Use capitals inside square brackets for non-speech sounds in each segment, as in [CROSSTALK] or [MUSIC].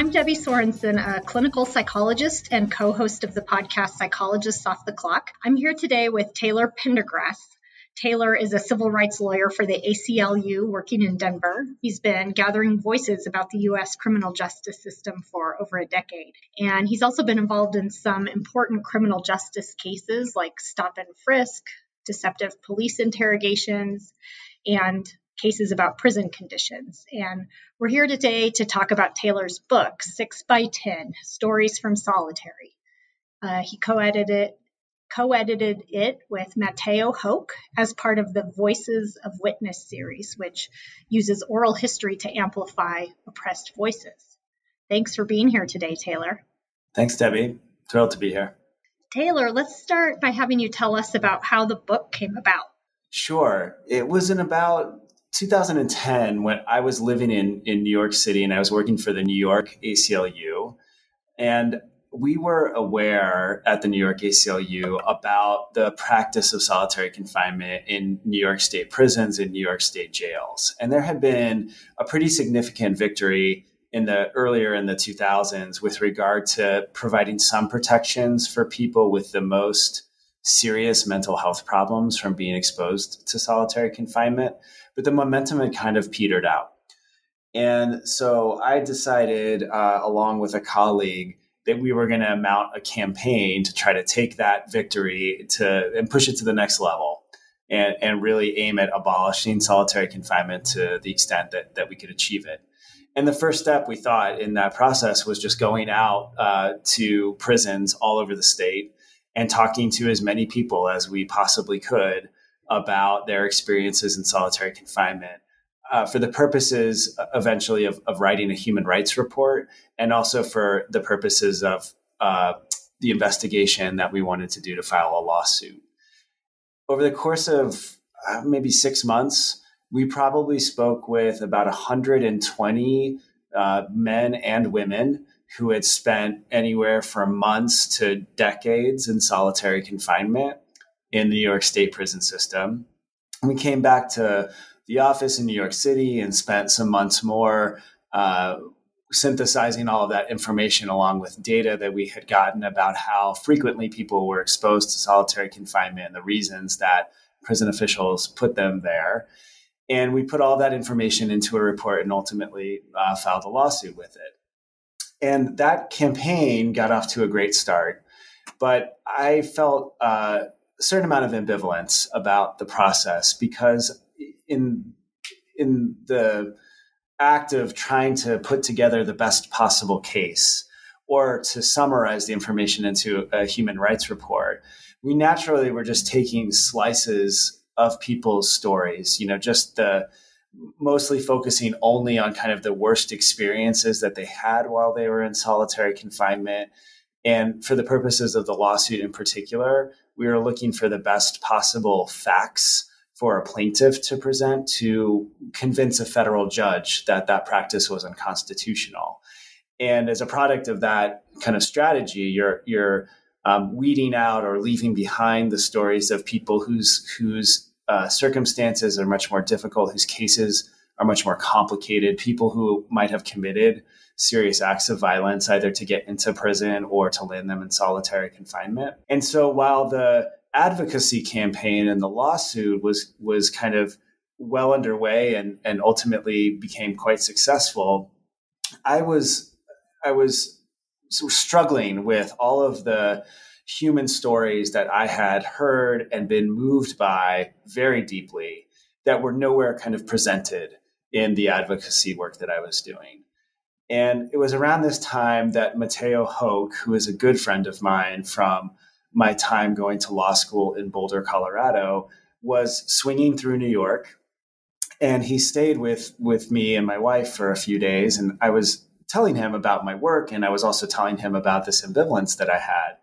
I'm Debbie Sorensen, a clinical psychologist and co host of the podcast Psychologists Off the Clock. I'm here today with Taylor Pendergrass. Taylor is a civil rights lawyer for the ACLU working in Denver. He's been gathering voices about the U.S. criminal justice system for over a decade. And he's also been involved in some important criminal justice cases like stop and frisk, deceptive police interrogations, and cases about prison conditions. And we're here today to talk about Taylor's book, Six by Ten Stories from Solitary. Uh, he co edited co-edited it with Mateo Hoke as part of the Voices of Witness series, which uses oral history to amplify oppressed voices. Thanks for being here today, Taylor. Thanks, Debbie. Thrilled to be here. Taylor, let's start by having you tell us about how the book came about. Sure. It was in about 2010 when I was living in in New York City and I was working for the New York ACLU and we were aware at the New York ACLU about the practice of solitary confinement in New York state prisons and New York state jails. And there had been a pretty significant victory in the earlier in the 2000s with regard to providing some protections for people with the most serious mental health problems from being exposed to solitary confinement but the momentum had kind of petered out. And so I decided, uh, along with a colleague, that we were going to mount a campaign to try to take that victory to and push it to the next level and, and really aim at abolishing solitary confinement to the extent that, that we could achieve it. And the first step we thought in that process was just going out uh, to prisons all over the state and talking to as many people as we possibly could about their experiences in solitary confinement uh, for the purposes uh, eventually of, of, writing a human rights report and also for the purposes of uh, the investigation that we wanted to do to file a lawsuit. Over the course of uh, maybe six months, we probably spoke with about 120 uh, men and women who had spent anywhere from months to decades in solitary confinement in the New York State prison system. We came back to the office in New York City and spent some months more uh, synthesizing all of that information along with data that we had gotten about how frequently people were exposed to solitary confinement and the reasons that prison officials put them there. And we put all that information into a report and ultimately uh, filed a lawsuit with it. And that campaign got off to a great start. But I felt uh, a certain amount of ambivalence about the process because in in the act of trying to put together the best possible case or to summarize the information into a human rights report, we naturally were just taking slices of people's stories, you know, just the mostly focusing only on kind of the worst experiences that they had while they were in solitary confinement. And for the purposes of the lawsuit in particular, we were looking for the best possible facts for a plaintiff to present to convince a federal judge that that practice was unconstitutional. And as a product of that kind of strategy, you're you're um, weeding out or leaving behind the stories of people whose whose uh, circumstances are much more difficult, whose cases are much more complicated, people who might have committed serious acts of violence, either to get into prison or to land them in solitary confinement. And so while the advocacy campaign and the lawsuit was was kind of well underway and, and ultimately became quite successful, I was I was struggling with all of the human stories that I had heard and been moved by very deeply that were nowhere kind of presented in the advocacy work that I was doing. And it was around this time that Mateo Hoke, who is a good friend of mine from my time going to law school in Boulder, Colorado, was swinging through New York And he stayed with with me and my wife for a few days, and I was telling him about my work, and I was also telling him about this ambivalence that I had.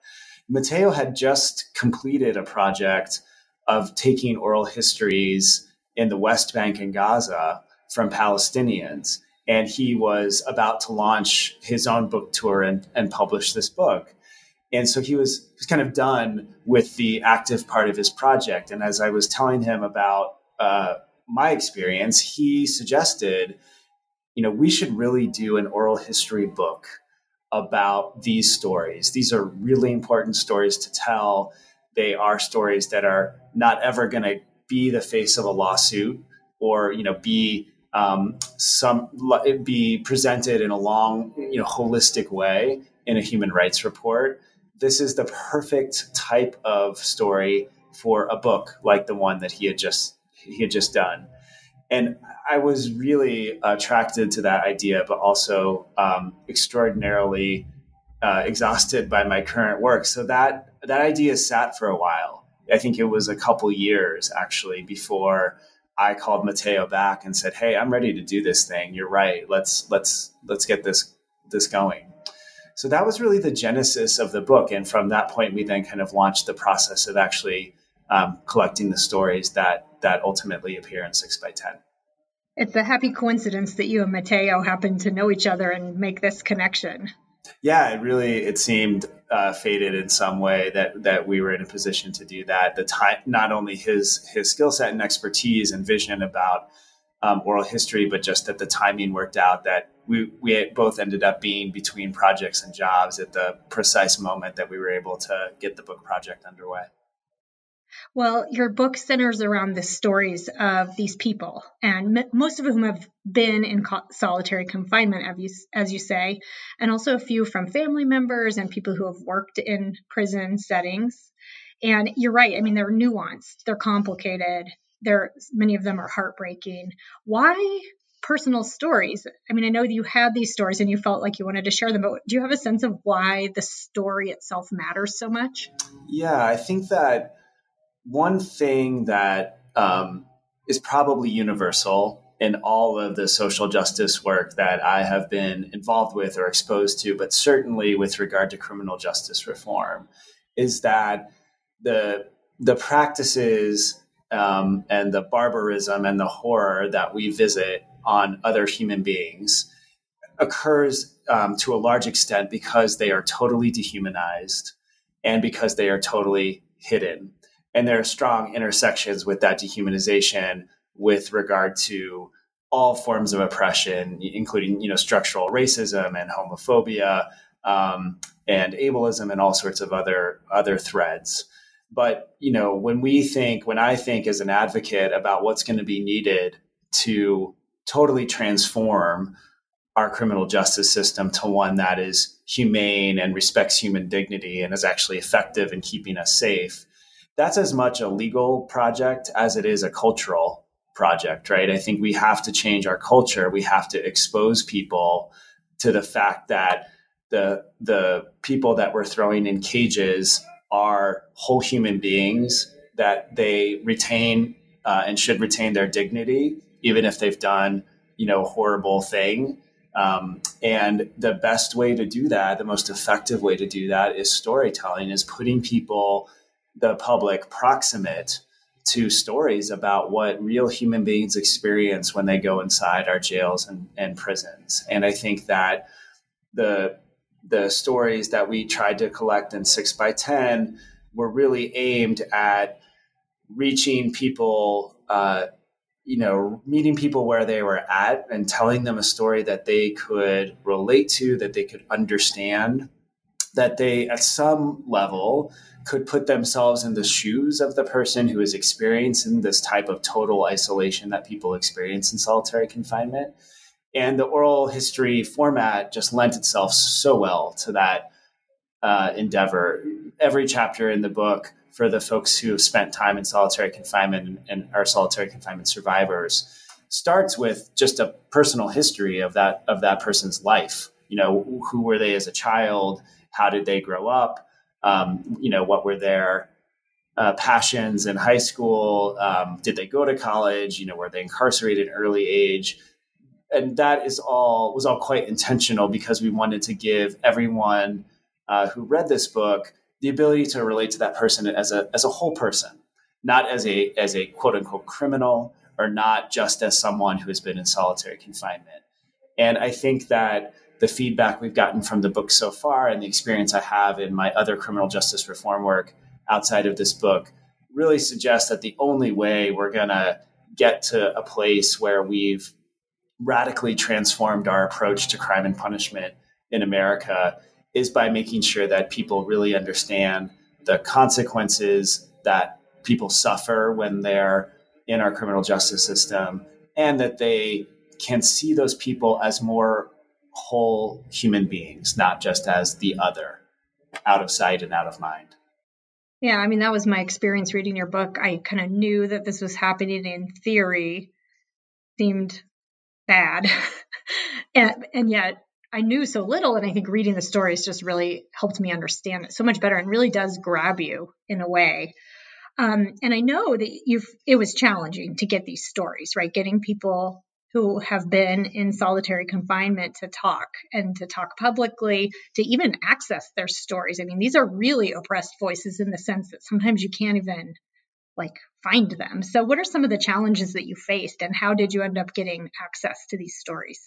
Mateo had just completed a project of taking oral histories in the West Bank and Gaza from Palestinians. And he was about to launch his own book tour and, and publish this book. And so he was, was kind of done with the active part of his project. And as I was telling him about uh, my experience, he suggested, you know, we should really do an oral history book about these stories. These are really important stories to tell. They are stories that are not ever going to be the face of a lawsuit or, you know, be um, some be presented in a long, you know, holistic way in a human rights report this is the perfect type of story for a book like the one that he had just he had just done and i was really attracted to that idea but also um, extraordinarily uh, exhausted by my current work. So that that idea sat for a while. I think it was a couple years actually before i called mateo back and said hey i'm ready to do this thing. You're right. Let's let's let's get this this going. So that was really the genesis of the book. And from that point, we then kind of launched the process of actually um, collecting the stories that that ultimately appear in Six by Ten. It's a happy coincidence that you and Mateo happen to know each other and make this connection. Yeah, it really it seemed uh, fated in some way that that we were in a position to do that. The time, not only his his skill set and expertise and vision about um, oral history, but just that the timing worked out that we, we both ended up being between projects and jobs at the precise moment that we were able to get the book project underway. Well, your book centers around the stories of these people, and m- most of whom have been in co- solitary confinement, as you, as you say, and also a few from family members and people who have worked in prison settings. And you're right. I mean, they're nuanced, they're complicated. There, many of them are heartbreaking. Why personal stories. I mean, I know you had these stories and you felt like you wanted to share them, but do you have a sense of why the story itself matters so much? Yeah, I think that one thing that um, is probably universal in all of the social justice work that I have been involved with or exposed to, but certainly with regard to criminal justice reform, is that the the practices um, and the barbarism and the horror that we visit on other human beings occurs um, to a large extent because they are totally dehumanized and because they are totally hidden. And there are strong intersections with that dehumanization with regard to all forms of oppression, including you know structural racism and homophobia um, and ableism and all sorts of other other threads. But you know when we think, when I think as an advocate about what's going to be needed to totally transform our criminal justice system to one that is humane and respects human dignity and is actually effective in keeping us safe. That's as much a legal project as it is a cultural project, right? I think we have to change our culture. We have to expose people to the fact that the the people that we're throwing in cages are whole human beings that they retain uh, and should retain their dignity even if they've done you know a horrible thing um, and the best way to do that the most effective way to do that is storytelling is putting people the public proximate to stories about what real human beings experience when they go inside our jails and, and prisons. And i think that the the stories that we tried to collect in six by ten were really aimed at reaching people uh, you know, meeting people where they were at and telling them a story that they could relate to, that they could understand, that they, at some level, could put themselves in the shoes of the person who is experiencing this type of total isolation that people experience in solitary confinement. And the oral history format just lent itself so well to that uh, endeavor. Every chapter in the book for the folks who have spent time in solitary confinement and are solitary confinement survivors starts with just a personal history of that of that person's life. You know, who were they as a child? How did they grow up? Um, you know, what were their uh, passions in high school? Um, did they go to college? You know, were they incarcerated in early age? And that is all was all quite intentional because we wanted to give everyone uh, who read this book the ability to relate to that person as a as a whole person, not as a as a quote unquote criminal or not just as someone who has been in solitary confinement. And I think that the feedback we've gotten from the book so far and the experience I have in my other criminal justice reform work outside of this book really suggests that the only way we're going to get to a place where we've radically transformed our approach to crime and punishment in America is by making sure that people really understand the consequences that people suffer when they're in our criminal justice system and that they can see those people as more whole human beings, not just as the other, out of sight and out of mind. Yeah, I mean, that was my experience reading your book. I kind of knew that this was happening in theory, seemed bad. [LAUGHS] and, and yet I knew so little. And I think reading the stories just really helped me understand it so much better and really does grab you in a way. Um, and I know that you've, it was challenging to get these stories, right? Getting people who have been in solitary confinement to talk and to talk publicly, to even access their stories. I mean, these are really oppressed voices in the sense that sometimes you can't even like find them. So, what are some of the challenges that you faced, and how did you end up getting access to these stories?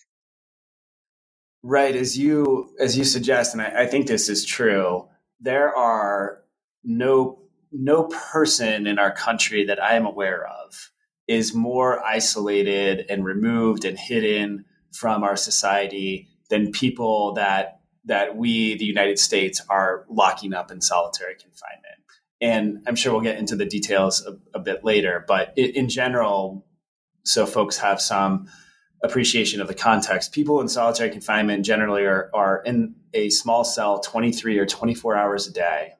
Right, as you as you suggest, and I, I think this is true. There are no no person in our country that I am aware of is more isolated and removed and hidden from our society than people that that we, the United States, are locking up in solitary confinement. And I'm sure we'll get into the details a, a bit later, but in, in general, so folks have some appreciation of the context. People in solitary confinement generally are, are in a small cell 23 or 24 hours a day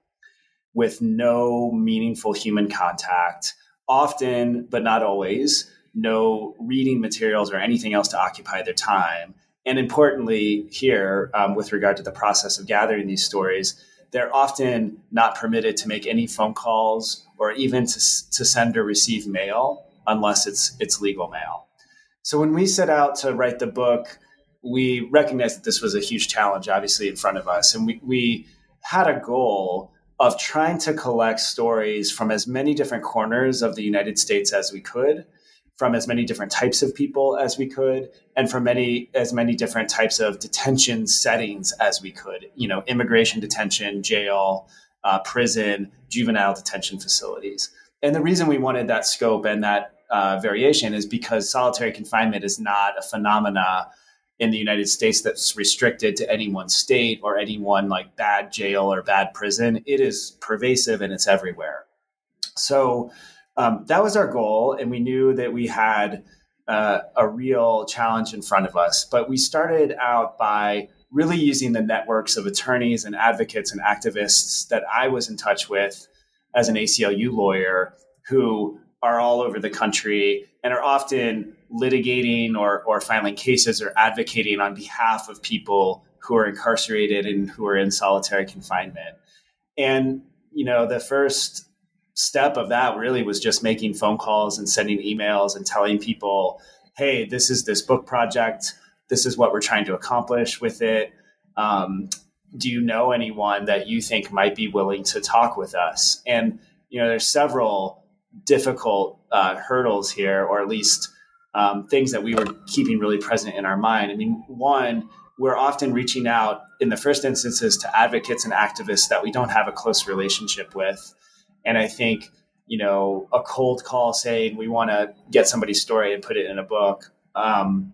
with no meaningful human contact often, but not always, no reading materials or anything else to occupy their time. And importantly, here, um, with regard to the process of gathering these stories, they're often not permitted to make any phone calls or even to, to send or receive mail unless it's, it's legal mail. So when we set out to write the book, we recognized that this was a huge challenge, obviously, in front of us. And we, we had a goal of trying to collect stories from as many different corners of the United States as we could, from as many different types of people as we could, and from many as many different types of detention settings as we could. You know, immigration detention, jail, uh, prison, juvenile detention facilities. And the reason we wanted that scope and that uh, variation is because solitary confinement is not a phenomena in the United States that's restricted to any one state or any one like bad jail or bad prison. It is pervasive and it's everywhere. So um, that was our goal, and we knew that we had uh, a real challenge in front of us. But we started out by really using the networks of attorneys and advocates and activists that I was in touch with as an ACLU lawyer who are all over the country and are often litigating or, or filing cases or advocating on behalf of people who are incarcerated and who are in solitary confinement. And, you know, the first step of that really was just making phone calls and sending emails and telling people, hey, this is this book project. This is what we're trying to accomplish with it. Um, do you know anyone that you think might be willing to talk with us? And, you know, there's several difficult uh, hurdles here, or at least um, things that we were keeping really present in our mind. I mean, one, we're often reaching out in the first instances to advocates and activists that we don't have a close relationship with. And I think, you know, a cold call saying we want to get somebody's story and put it in a book um,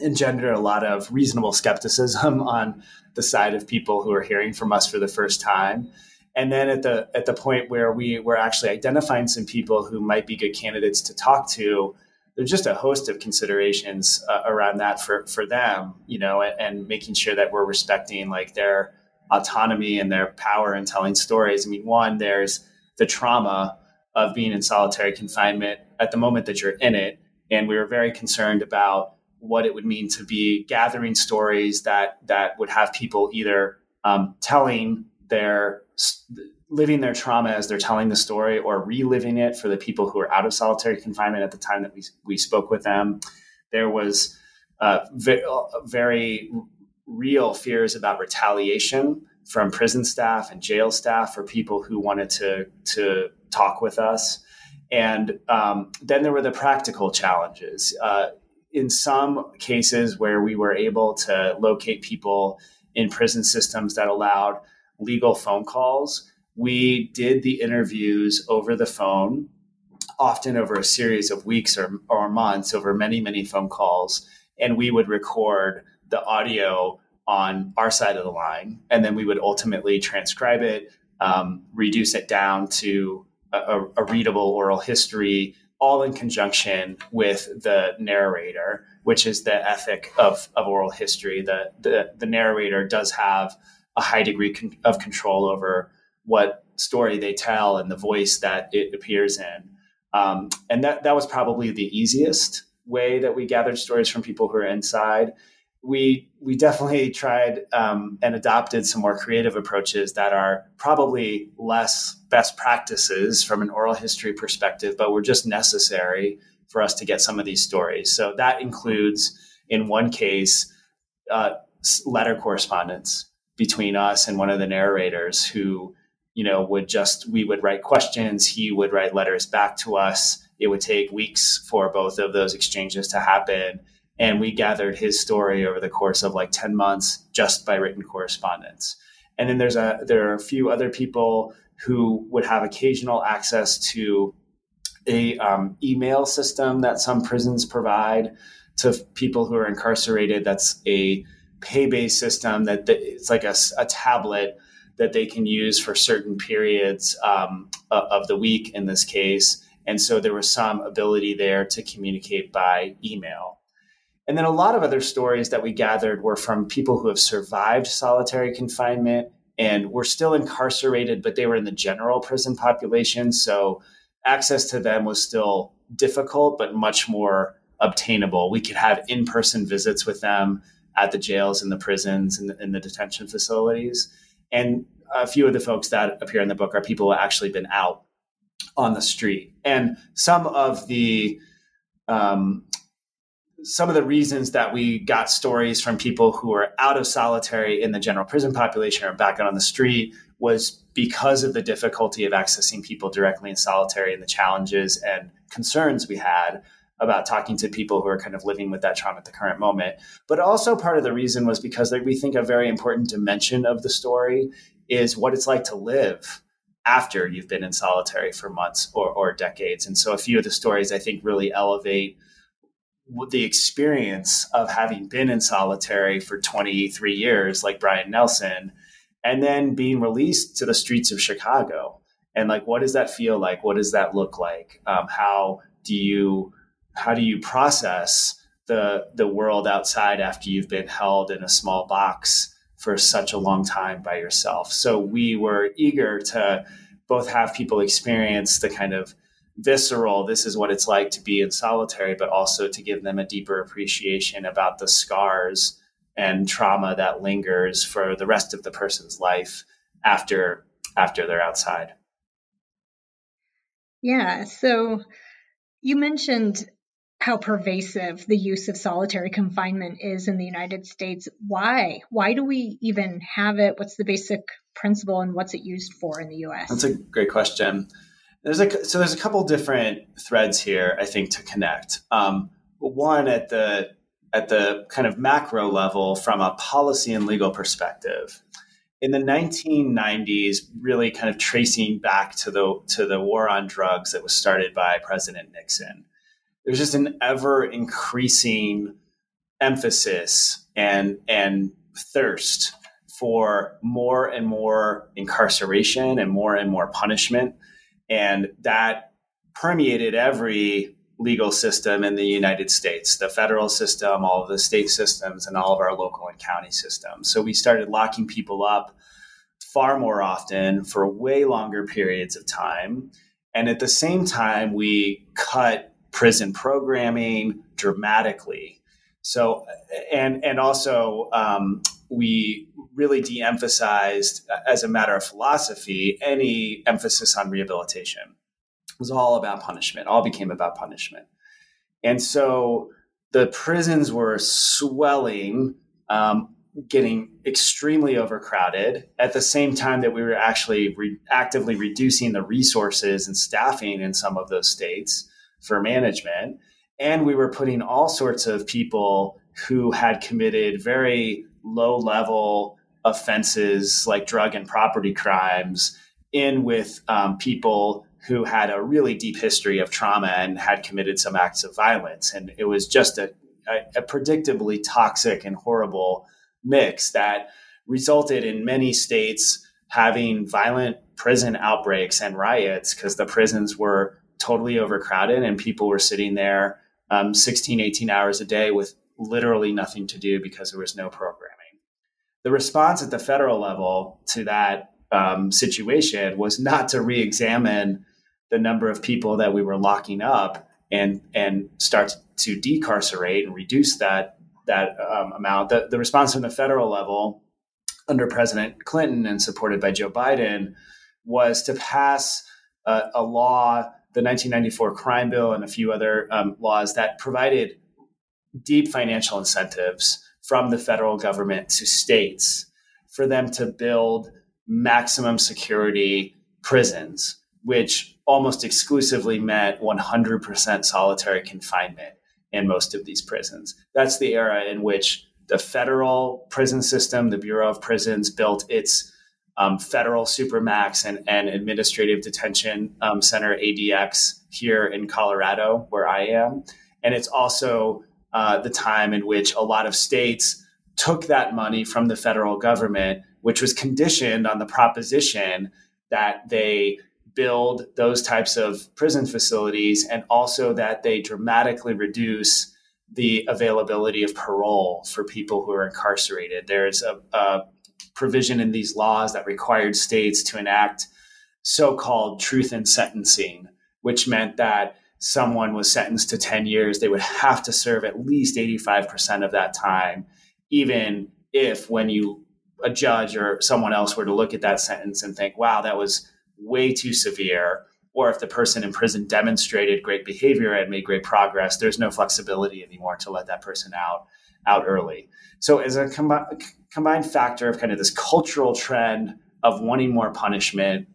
engendered a lot of reasonable skepticism [LAUGHS] on the side of people who are hearing from us for the first time. And then at the at the point where we were actually identifying some people who might be good candidates to talk to, there's just a host of considerations uh, around that for for them, you know, and, and, making sure that we're respecting like their autonomy and their power in telling stories. I mean, one, there's the trauma of being in solitary confinement at the moment that you're in it, and we were very concerned about what it would mean to be gathering stories that that would have people either um, telling their living their trauma as they're telling the story or reliving it for the people who are out of solitary confinement at the time that we, we spoke with them. There was uh, very real fears about retaliation from prison staff and jail staff for people who wanted to, to talk with us. And um, then there were the practical challenges. Uh, in some cases where we were able to locate people in prison systems that allowed legal phone calls, we did the interviews over the phone, often over a series of weeks or, or months, over many, many phone calls. And we would record the audio on our side of the line. And then we would ultimately transcribe it, um, reduce it down to a, a readable oral history, all in conjunction with the narrator, which is the ethic of, of oral history. The, the, the narrator does have a high degree con- of control over what story they tell and the voice that it appears in. Um, and that, that was probably the easiest way that we gathered stories from people who are inside we we definitely [LAUGHS] tried um, and adopted some more creative approaches that are probably less best practices from an oral history perspective, but were just necessary for us to get some of these stories. So that includes, in one case, uh, letter correspondence between us and one of the narrators who you know would just we would write questions he would write letters back to us. It would take weeks for both of those exchanges to happen. And we gathered his story over the course of like 10 months just by written correspondence. And then there's a there are a few other people who would have occasional access to a um, email system that some prisons provide to people who are incarcerated. That's a pay-based system that, that it's like a, a, tablet that they can use for certain periods um, of the week in this case and so there was some ability there to communicate by email and then a lot of other stories that we gathered were from people who have survived solitary confinement and were still incarcerated, but they were in the general prison population. So access to them was still difficult, but much more obtainable. We could have in person visits with them at the jails and the prisons and the, and the detention facilities. And a few of the folks that appear in the book are people who actually been out on the street. And some of the um, some of the reasons that we got stories from people who are out of solitary in the general prison population or back out on the street was because of the difficulty of accessing people directly in solitary and the challenges and concerns we had about talking to people who are kind of living with that trauma at the current moment. But also part of the reason was because we think a very important dimension of the story is what it's like to live after you've been in solitary for months or, or decades. And so a few of the stories I think really elevate the experience of having been in solitary for 23 years, like Brian Nelson, and then being released to the streets of Chicago. And like, what does that feel like? What does that look like? Um, how do you how do you process the the world outside after you've been held in a small box for such a long time by yourself? So we were eager to both have people experience the kind of visceral this is what it's like to be in solitary but also to give them a deeper appreciation about the scars and trauma that lingers for the rest of the person's life after after they're outside yeah so you mentioned how pervasive the use of solitary confinement is in the United States. Why? Why do we even have it? What's the basic principle and what's it used for in the US? That's a great question. There's a so there's a couple different threads here I think to connect. Um, one at the at the kind of macro level from a policy and legal perspective. In the 1990s, really kind of tracing back to the to the war on drugs that was started by President Nixon, there's just an ever increasing emphasis and and thirst for more and more incarceration and more and more punishment and that permeated every legal system in the United States the federal system, all of the state systems, and all of our local and county systems. So we started locking people up far more often for way longer periods of time. And at the same time, we cut prison programming dramatically. So, and and also um, we really de-emphasized as a matter of philosophy any emphasis on rehabilitation. It was all about punishment. All became about punishment, and so the prisons were swelling, um, getting extremely overcrowded. At the same time that we were actually re- actively reducing the resources and staffing in some of those states for management, and we were putting all sorts of people who had committed very low level offenses like drug and property crimes in with um, people who had a really deep history of trauma and had committed some acts of violence. And it was just a, a, a predictably toxic and horrible mix that resulted in many states having violent prison outbreaks and riots because the prisons were totally overcrowded and people were sitting there um, 16, 18 hours a day with literally nothing to do because there was no programming. The response at the federal level to that um, situation was not to re examine the number of people that we were locking up and, and start to decarcerate and reduce that, that um, amount. The, the response from the federal level under President Clinton and supported by Joe Biden was to pass a, a law the 1994 crime bill and a few other um, laws that provided deep financial incentives from the federal government to states for them to build maximum security prisons, which almost exclusively meant 100% solitary confinement in most of these prisons. That's the era in which the federal prison system, the Bureau of Prisons, built its um, federal supermax and, and administrative detention um, center ADX here in Colorado, where I am, and it's also uh, the time in which a lot of states took that money from the federal government, which was conditioned on the proposition that they build those types of prison facilities and also that they dramatically reduce the availability of parole for people who are incarcerated. There's a, a provision in these laws that required states to enact so called truth in sentencing, which meant that someone was sentenced to 10 years, they would have to serve at least 85% of that time, even if when you, a judge or someone else were to look at that sentence and think, wow, that was way too severe, or if the person in prison demonstrated great behavior and made great progress, there's no flexibility anymore to let that person out out early. So as a com- combined factor of kind of this cultural trend of wanting more punishment,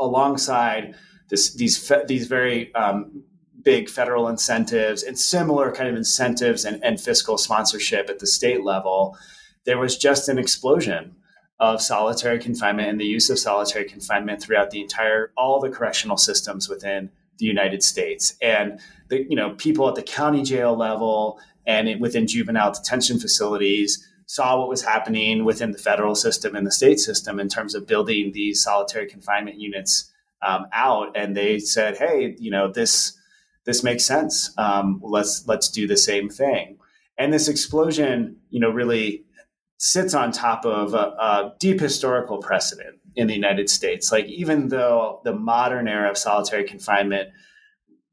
alongside this, these fe- these very um, big federal incentives and similar kind of incentives and, and fiscal sponsorship at the state level, there was just an explosion of solitary confinement and the use of solitary confinement throughout the entire all the correctional systems within the United States. And the you know people at the county jail level and it, within juvenile detention facilities saw what was happening within the federal system and the state system in terms of building these solitary confinement units um, out, and they said, "Hey, you know this this makes sense. Um, let's let's do the same thing." And this explosion, you know, really sits on top of a, a deep historical precedent in the United States. Like even though the modern era of solitary confinement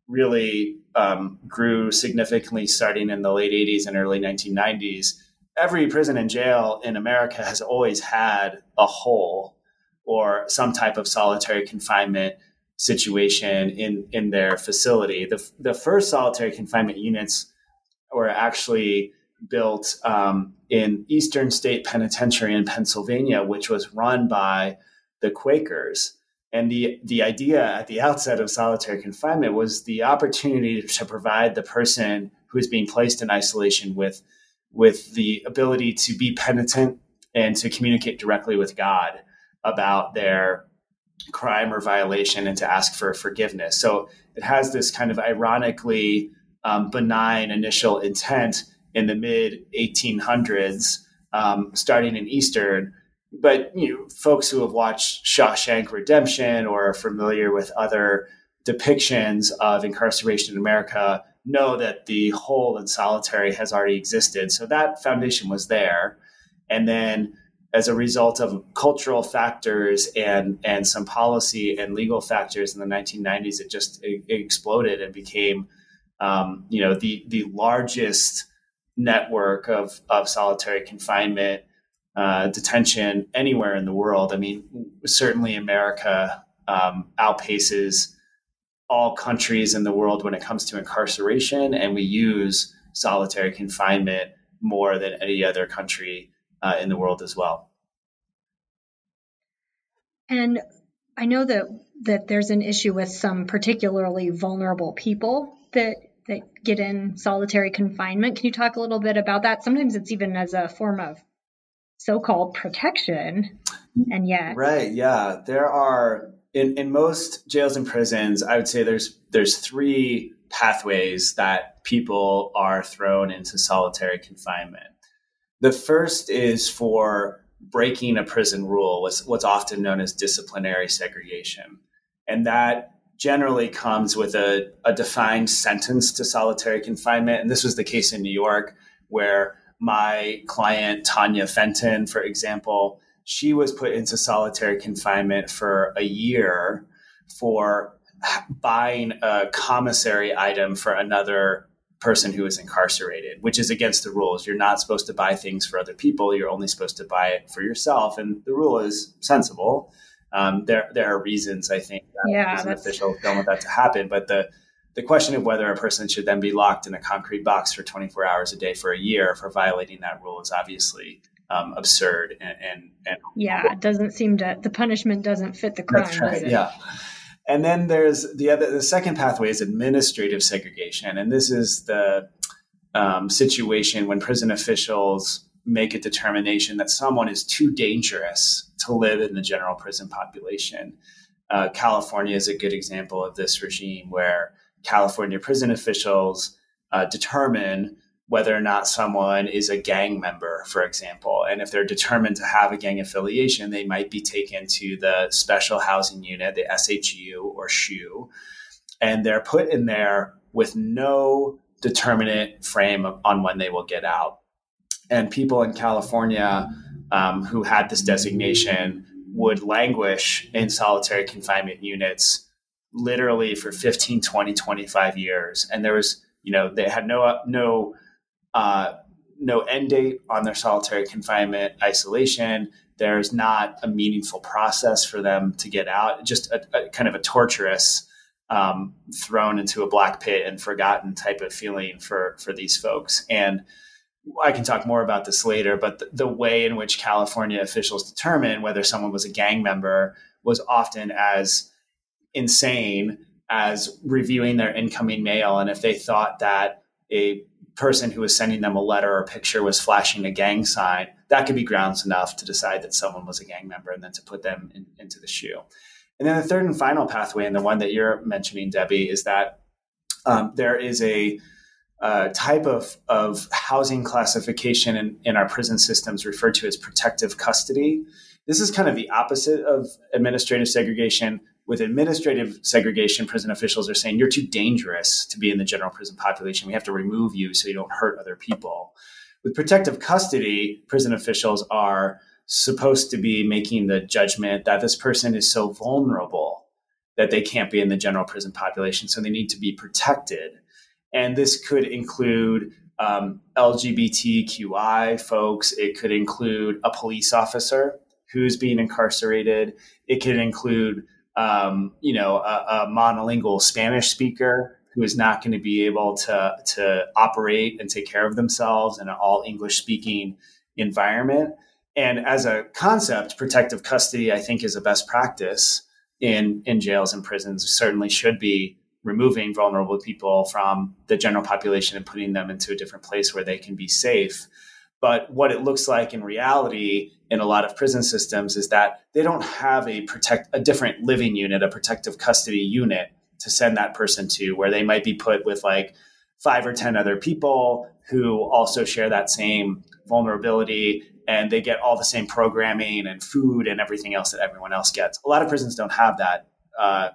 really um, grew significantly starting in the late 80s and early 1990s, every prison and jail in America has always had a hole or some type of solitary confinement situation in, in their facility. The, the first solitary confinement units were actually built um, in Eastern State Penitentiary in Pennsylvania, which was run by the Quakers. And the, the idea at the outset of solitary confinement was the opportunity to provide the person who is being placed in isolation with, with the ability to be penitent and to communicate directly with God about their crime or violation and to ask for forgiveness. So it has this kind of ironically um, benign initial intent in the mid 1800s, um, starting in Eastern but you know, folks who have watched Shawshank Redemption or are familiar with other depictions of incarceration in America know that the hole and solitary has already existed. So that foundation was there. And then as a result of cultural factors and, and some policy and legal factors in the 1990s, it just it exploded and became, um, you know, the, the largest network of, of solitary confinement uh, detention anywhere in the world. I mean, certainly America um, outpaces all countries in the world when it comes to incarceration, and we use solitary confinement more than any other country uh, in the world as well. And I know that that there's an issue with some particularly vulnerable people that that get in solitary confinement. Can you talk a little bit about that? Sometimes it's even as a form of so-called protection, and yet right, yeah, there are in in most jails and prisons. I would say there's there's three pathways that people are thrown into solitary confinement. The first is for breaking a prison rule, what's, what's often known as disciplinary segregation. And that generally comes with a, a defined sentence to solitary confinement. And this was the case in New York, where my client, Tanya Fenton, for example, she was put into solitary confinement for a year for buying a commissary item for another person who is incarcerated, which is against the rules. You're not supposed to buy things for other people. You're only supposed to buy it for yourself. And the rule is sensible. Um, there, there are reasons I think that yeah, officials don't want that to happen. But the, the question of whether a person should then be locked in a concrete box for 24 hours a day for a year for violating that rule is obviously um, absurd and, and, and yeah, it doesn't seem to the punishment doesn't fit the crime. Right, yeah. And then there's the other, the second pathway is administrative segregation. And this is the um, situation when prison officials make a determination that someone is too dangerous to live in the general prison population. Uh, California is a good example of this regime where California prison officials uh, determine whether or not someone is a gang member, for example. And if they're determined to have a gang affiliation, they might be taken to the special housing unit, the SHU or SHU, and they're put in there with no determinate frame on when they will get out. And people in California um, who had this designation would languish in solitary confinement units literally for 15, 20, 25 years. And there was, you know, they had no, no, uh, no end date on their solitary confinement isolation. There's not a meaningful process for them to get out. Just a, a kind of a torturous, um, thrown into a black pit and forgotten type of feeling for for these folks. And I can talk more about this later, but the, the way in which California officials determine whether someone was a gang member was often as insane as reviewing their incoming mail. And if they thought that a person who was sending them a letter or picture was flashing a gang sign, that could be grounds enough to decide that someone was a gang member and then to put them in, into the SHU And then the third and final pathway, and the one that you're mentioning, Debbie, is that um, there is a uh, type of, of housing classification in, in our prison systems referred to as protective custody. This is kind of the opposite of administrative segregation with administrative segregation, prison officials are saying you're too dangerous to be in the general prison population. We have to remove you so you don't hurt other people. With protective custody, prison officials are supposed to be making the judgment that this person is so vulnerable that they can't be in the general prison population, so they need to be protected. And this could include um, LGBTQI folks, it could include a police officer who's being incarcerated, it could include um, you know, a, a, monolingual Spanish speaker who is not going to be able to to operate and take care of themselves in an all English speaking environment. And as a concept, protective custody, I think, is a best practice in in jails and prisons. Certainly, should be removing vulnerable people from the general population and putting them into a different place where they can be safe. But what it looks like in reality in a lot of prison systems is that they don't have a protect a different living unit, a protective custody unit to send that person to, where they might be put with like five or ten other people who also share that same vulnerability and they get all the same programming and food and everything else that everyone else gets. A lot of prisons don't have that uh,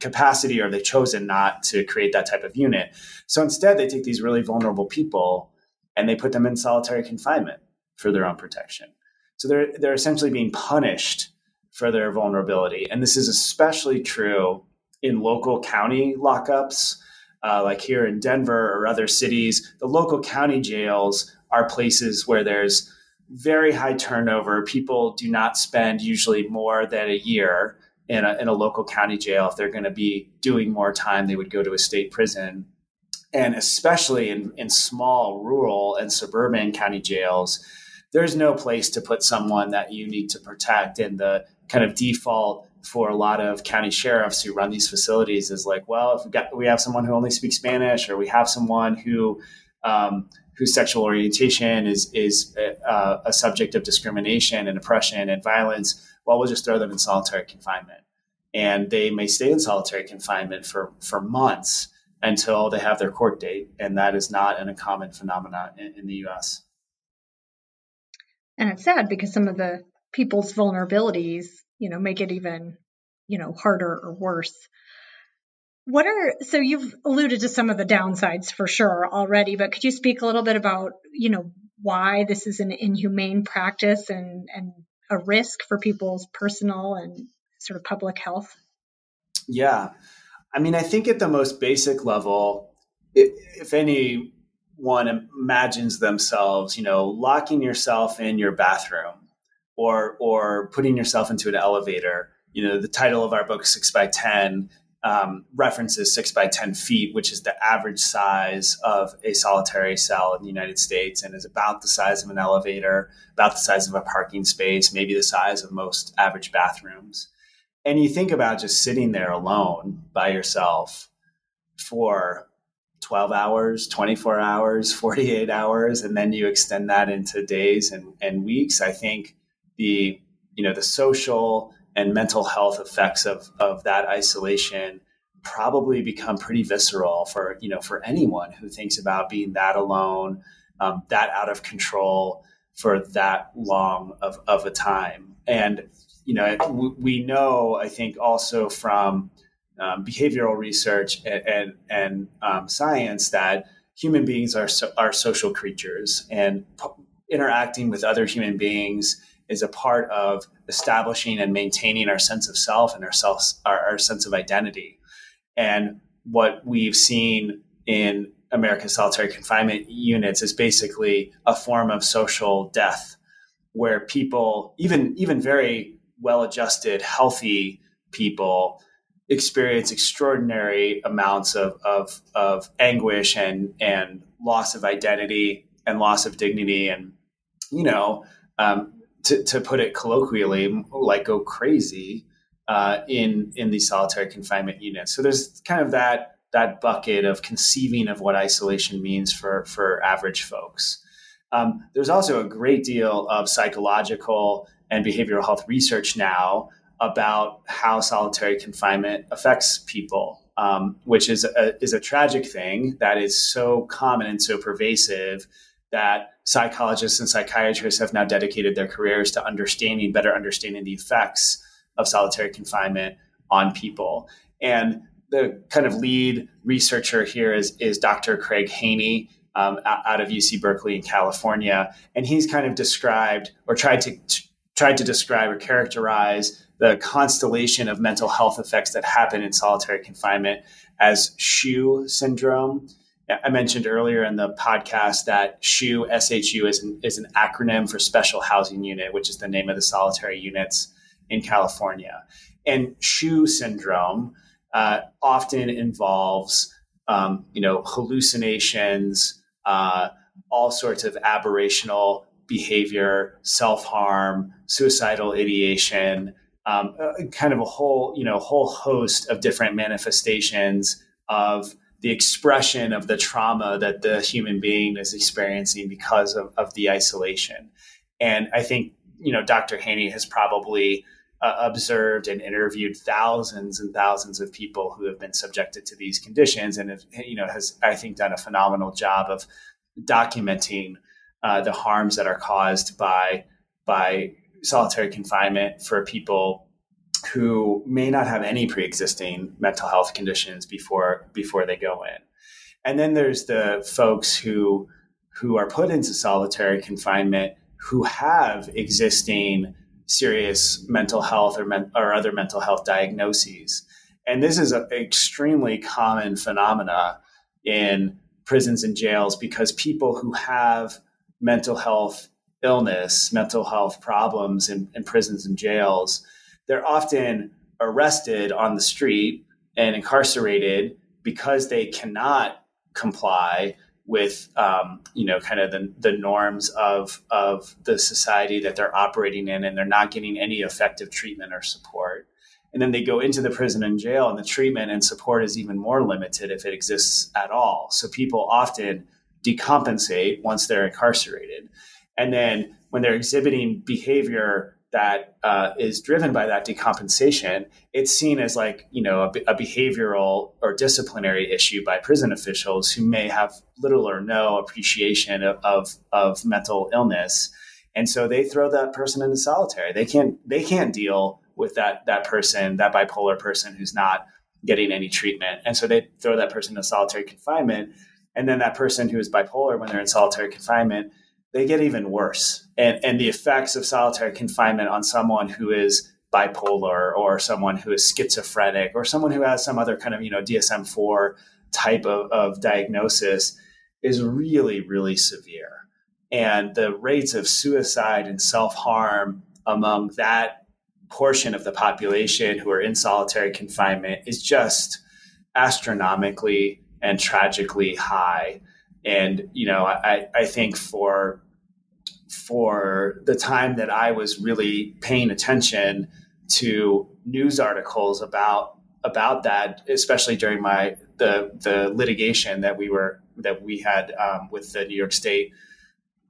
capacity or they've chosen not to create that type of unit. So instead, they take these really vulnerable people and they put them in solitary confinement for their own protection. So they're they're essentially being punished for their vulnerability, and this is especially true in local county lockups, uh, like here in Denver or other cities. The local county jails are places where there's very high turnover. People do not spend usually more than a year in a, in a local county jail. If they're going to be doing more time, they would go to a state prison. And especially in, in small, rural, and suburban county jails, there's no place to put someone that you need to protect. And the kind of default for a lot of county sheriffs who run these facilities is like, well, if we got we have someone who only speaks Spanish, or we have someone who um, whose sexual orientation is is a, uh, a, subject of discrimination and oppression and violence, well, we'll just throw them in solitary confinement, and they may stay in solitary confinement for for months until they have their court date, and that is not an uncommon phenomenon in, in the U.S. And it's sad because some of the people's vulnerabilities, you know, make it even, you know, harder or worse. What are so you've alluded to some of the downsides for sure already, but could you speak a little bit about, you know, why this is an inhumane practice and and a risk for people's personal and sort of public health? Yeah. I mean, I think at the most basic level, if anyone imagines themselves, you know, locking yourself in your bathroom or or putting yourself into an elevator, you know, the title of our book, Six by Ten, um, references six by 10 feet, which is the average size of a solitary cell in the United States and is about the size of an elevator, about the size of a parking space, maybe the size of most average bathrooms. And you think about just sitting there alone by yourself for 12 hours, 24 hours, [LAUGHS] 48 hours, and then you extend that into days and, and weeks. I think the, you know, the social and mental health effects of, of that isolation probably become pretty visceral for you know for anyone who thinks about being that alone um, that out of control for that long of, of a time and you know we know i think also from um, behavioral research and and, and um, science that human beings are so, are social creatures and p- interacting with other human beings is a part of establishing and maintaining our sense of self and our self our, our sense of identity. And what we've seen in American solitary confinement units is basically a form of social death, where people, even even very well-adjusted, healthy people, experience extraordinary amounts of, of, of anguish and and loss of identity and loss of dignity and you know um, to, to put it colloquially, like go crazy uh, in in these solitary confinement units. So there's kind of that that bucket of conceiving of what isolation means for for average folks. Um, there's also a great deal of psychological and behavioral health research now about how solitary confinement affects people, um, which is a, is a tragic thing that is so common and so pervasive that psychologists and psychiatrists have now dedicated their careers to understanding, better understanding the effects of solitary confinement on people. And the kind of lead researcher here is, is Dr. Craig Haney um, out of UC Berkeley in California. And he's kind of described or tried to, to tried to describe or characterize the constellation of mental health effects that happen in solitary confinement as SHU syndrome. I mentioned earlier in the podcast that SHU, SHU is an, is an acronym for Special Housing Unit, which is the name of the solitary units in California. And SHU syndrome uh, often involves, um, you know, hallucinations, uh, all sorts of aberrational behavior, self harm, suicidal ideation, um, uh, kind of a whole, you know, whole host of different manifestations of the expression of the trauma that the human being is experiencing because of, of the isolation. And I think, you know, Dr. Haney has probably uh, observed and interviewed thousands and thousands of people who have been subjected to these conditions and, have, you know, has, I think, done a phenomenal job of documenting uh, the harms that are caused by, by solitary confinement for people who may not have any pre-existing mental health conditions before before they go in. And then there's the folks who who are put into solitary confinement who have existing serious mental health or, men, or other mental health diagnoses. And this is an extremely common phenomena in prisons and jails because people who have mental health illness, mental health problems in, in prisons and jails, they're often arrested on the street and incarcerated because they cannot comply with um, you know kind of the, the norms of of the society that they're operating in and they're not getting any effective treatment or support. And then they go into the prison and jail and the treatment and support is even more limited if it exists at all. So people often decompensate once they're incarcerated. And then when they're exhibiting behavior that uh, is driven by that decompensation, it's seen as like you know a, a, behavioral or disciplinary issue by prison officials who may have little or no appreciation of, of, of mental illness, and so they throw that person into solitary. They can't they can't deal with that that person, that bipolar person who's not getting any treatment, and so they throw that person into solitary confinement, and then that person who is bipolar when they're in solitary confinement they get even worse. And, and the effects of solitary confinement on someone who is bipolar or someone who is schizophrenic or someone who has some other kind of, you know, DSM 4 type of, of diagnosis is really, really severe. And the rates of suicide and self harm among that portion of the population who are in solitary confinement is just astronomically and tragically high. And you know I, I think for for the time that I was really paying attention to news articles about about that, especially during my the the litigation that we were that we had um, with the New York State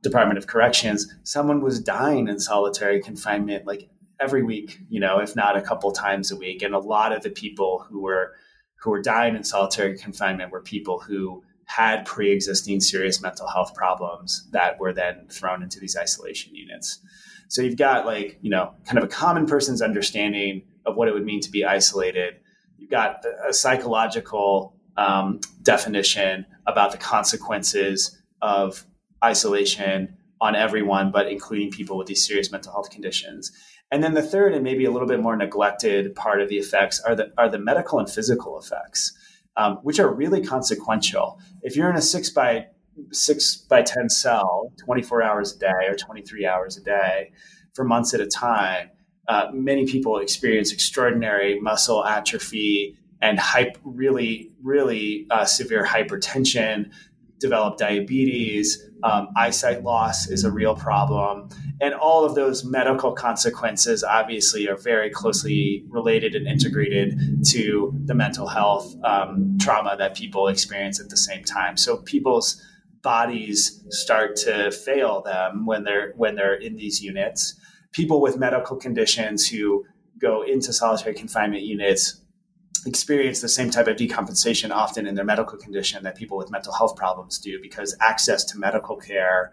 Department of Corrections, someone was dying in solitary confinement like every week, you know, if not a couple times a week, and a lot of the people who were who were dying in solitary confinement were people who had pre-existing serious mental health problems that were then thrown into these isolation units. So you've got like, you know, kind of a common person's understanding of what it would mean to be isolated. You've got a psychological um, definition about the consequences of isolation on everyone, but including people with these serious mental health conditions. And then the third and maybe a little bit more neglected part of the effects are the are the medical and physical effects um, which are really consequential. If you're in a six by six by 10 cell 24 hours a day or 23 hours a day for months at a time, uh, many people experience extraordinary muscle atrophy and hype, really, really uh, severe hypertension, develop diabetes, um, eyesight loss is a real problem. And all of those medical consequences obviously are very closely related and integrated to the mental health um, trauma that people experience at the same time. So people's bodies start to fail them when they're when they're in these units. People with medical conditions who go into solitary confinement units experience the same type of decompensation often in their medical condition that people with mental health problems do because access to medical care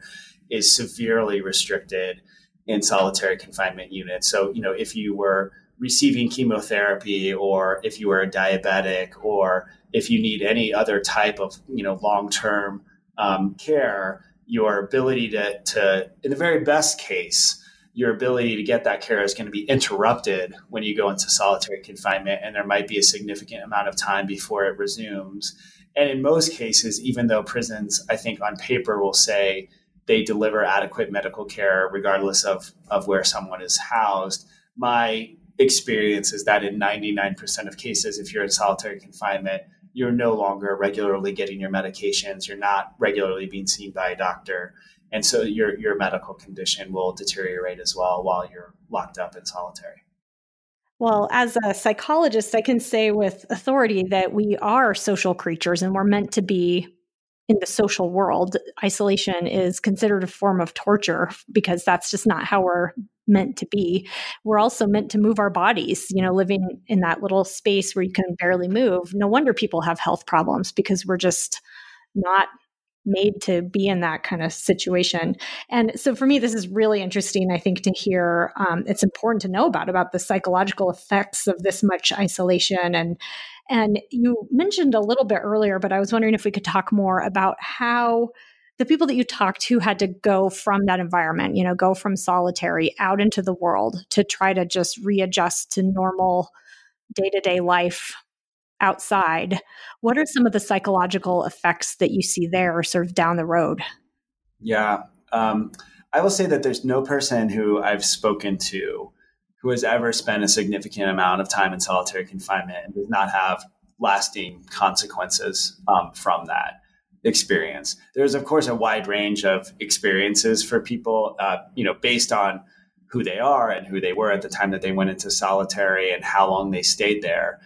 is severely restricted in solitary confinement units. So, you know, if you were receiving chemotherapy or if you were a diabetic or if you need any other type of, you know, long-term um, care, your ability to, to, in the very best case, your ability to get that care is going to be interrupted when you go into solitary confinement, and there might be a significant amount of time before it resumes. And in most cases, even though prisons, I think on paper will say they deliver adequate medical care regardless of, of where someone is housed, my experience is that in 99% of cases, if you're in solitary confinement, you're no longer regularly getting your medications, you're not regularly being seen by a doctor. And so your your medical condition will deteriorate as well while you're locked up in solitary. Well, as a psychologist, I can say with authority that we are social creatures and we're meant to be in the social world. Isolation is considered a form of torture because that's just not how we're meant to be. We're also meant to move our bodies, you know, living in that little space where you can barely move. No wonder people have health problems because we're just not made to be in that kind of situation. And so for me, this is really interesting, I think, to hear. Um, it's important to know about about the psychological effects of this much isolation and and you mentioned a little bit earlier, but I was wondering if we could talk more about how the people that you talked to had to go from that environment, you know, go from solitary out into the world to try to just readjust to normal day to day life outside. What are some of the psychological effects that you see there sort of down the road? Yeah. Um, I will say that there's no person who I've spoken to who has ever spent a significant amount of time in solitary confinement and does not have lasting consequences um, from that experience. There's, of course, a wide range of experiences for people, uh, you know, based on who they are and who they were at the time that they went into solitary and how long they stayed there.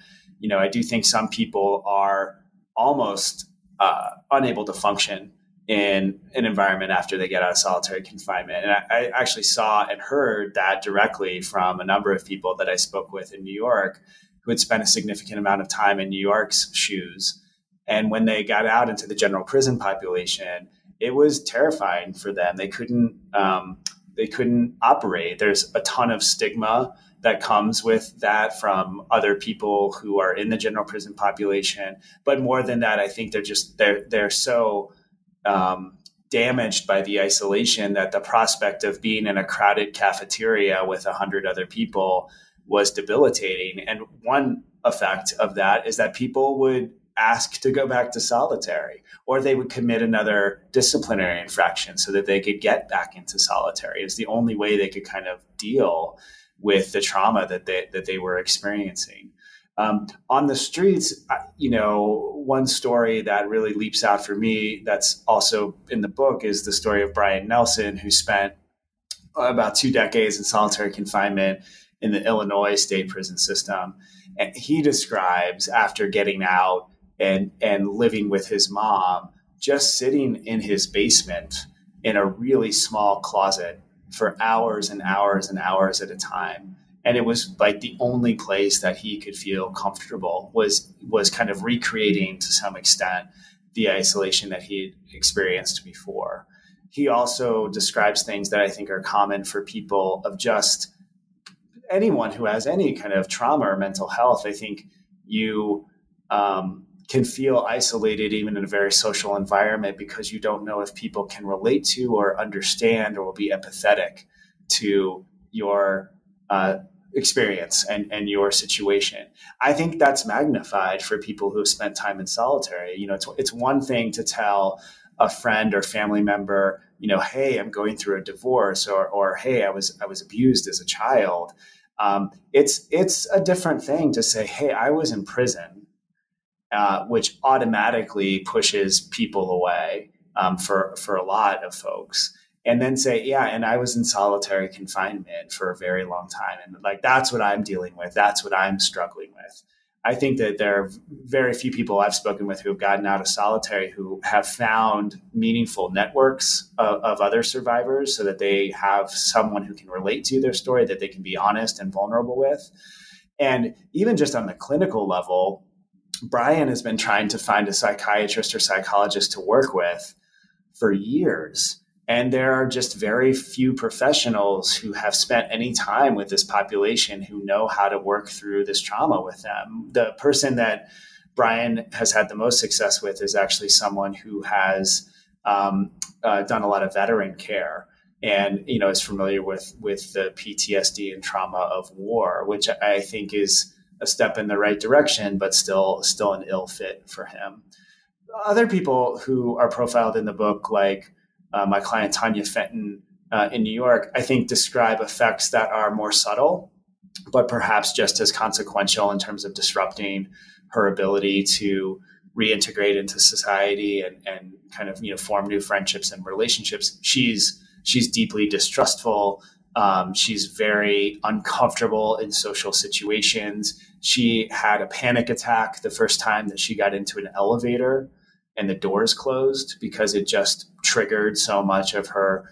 You know, I do think some people are almost uh, unable to function in an environment after they get out of solitary confinement. And I, I, actually saw and heard that directly from a number of people that I spoke with in New York who had spent a significant amount of time in New York's SHUs. And when they got out into the general prison population, it was terrifying for them. They couldn't um, they couldn't operate. There's a ton of stigma that comes with that from other people who are in the general prison population. But more than that, I think they're just they're they're so um, damaged by the isolation that the prospect of being in a crowded cafeteria with a hundred other people was debilitating. And one effect of that is that people would ask to go back to solitary or they would commit another disciplinary infraction so that they could get back into solitary is the only way they could kind of deal with the trauma that they that they were experiencing. Um, on the streets you know one story that really leaps out for me that's also in the book is the story of brian nelson who spent about two decades in solitary confinement in the illinois state prison system. And he describes after getting out and and living with his mom, just sitting in his basement in a really small closet for hours and hours and hours at a time. And it was like the only place that he could feel comfortable was was kind of recreating to some extent the isolation that he experienced before. He also describes things that i think are common for people of just anyone who has any kind of trauma or mental health. I think you um, can feel isolated even in a very social environment because you don't know if people can relate to or understand or will be empathetic to your uh, experience and, and your situation. I think that's magnified for people who have spent time in solitary. You know, it's, it's one thing to tell a friend or family member, you know, hey, I'm going through a divorce or, or hey, I was, I was abused as a child. Um, it's, it's a different thing to say, hey, I was in prison uh, which automatically pushes people away um, for for a lot of folks. And then say, yeah, and I was in solitary confinement for a very long time, and like that's what I'm dealing with. That's what I'm struggling with. I think that there are very few people I've spoken with who have gotten out of solitary who have found meaningful networks of, of, other survivors so that they have someone who can relate to their story, that they can be honest and vulnerable with. And even just on the clinical level, Brian has been trying to find a psychiatrist or psychologist to work with for years. And there are just very few professionals who have spent any time with this population who know how to work through this trauma with them. The person that Brian has had the most success with is actually someone who has um, uh, done a lot of veteran care and you know is familiar with with the PTSD and trauma of war, which I think is a step in the right direction, but still still an ill fit for him. Other people who are profiled in the book, like uh, my client Tanya Fenton uh, in New York, I think describe effects that are more subtle, but perhaps just as consequential in terms of disrupting her ability to reintegrate into society and, and kind of you know form new friendships and relationships. She's she's deeply distrustful. Um, she's very uncomfortable in social situations. She had a panic attack the first time that she got into an elevator and the doors closed because it just triggered so much of her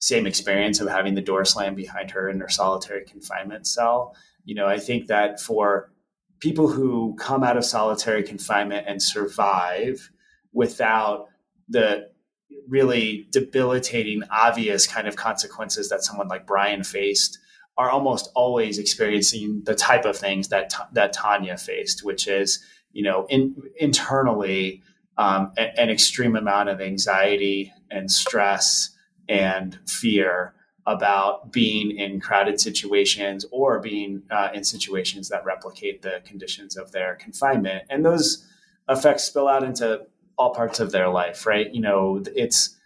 same experience of having the door slam behind her in her solitary confinement cell. You know, I think that for people who come out of solitary confinement and survive without the really debilitating, obvious kind of consequences that someone like Brian faced are almost always experiencing the type of things that that Tanya faced, which is you know in, internally um, a, an extreme amount of anxiety and stress and fear about being in crowded situations or being uh, in situations that replicate the conditions of their confinement, and those effects spill out into all parts of their life. Right? You know, it's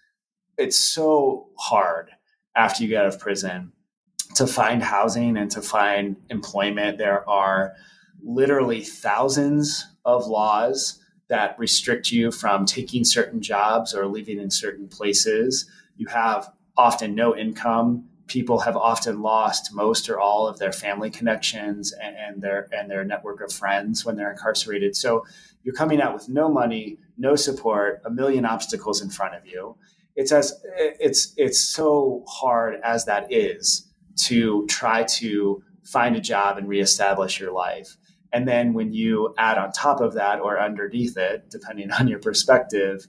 it's so hard after you get out of prison to find housing and to find employment. There are literally thousands of laws that restrict you from taking certain jobs or living in certain places. You have often no income. People have often lost most or all of their family connections and, and their and their network of friends when they're incarcerated. So you're coming out with no money, no support, a million obstacles in front of you. It's as it's it's so hard as that is to try to find a job and reestablish your life. And then when you add on top of that or underneath it, depending [LAUGHS] on your perspective,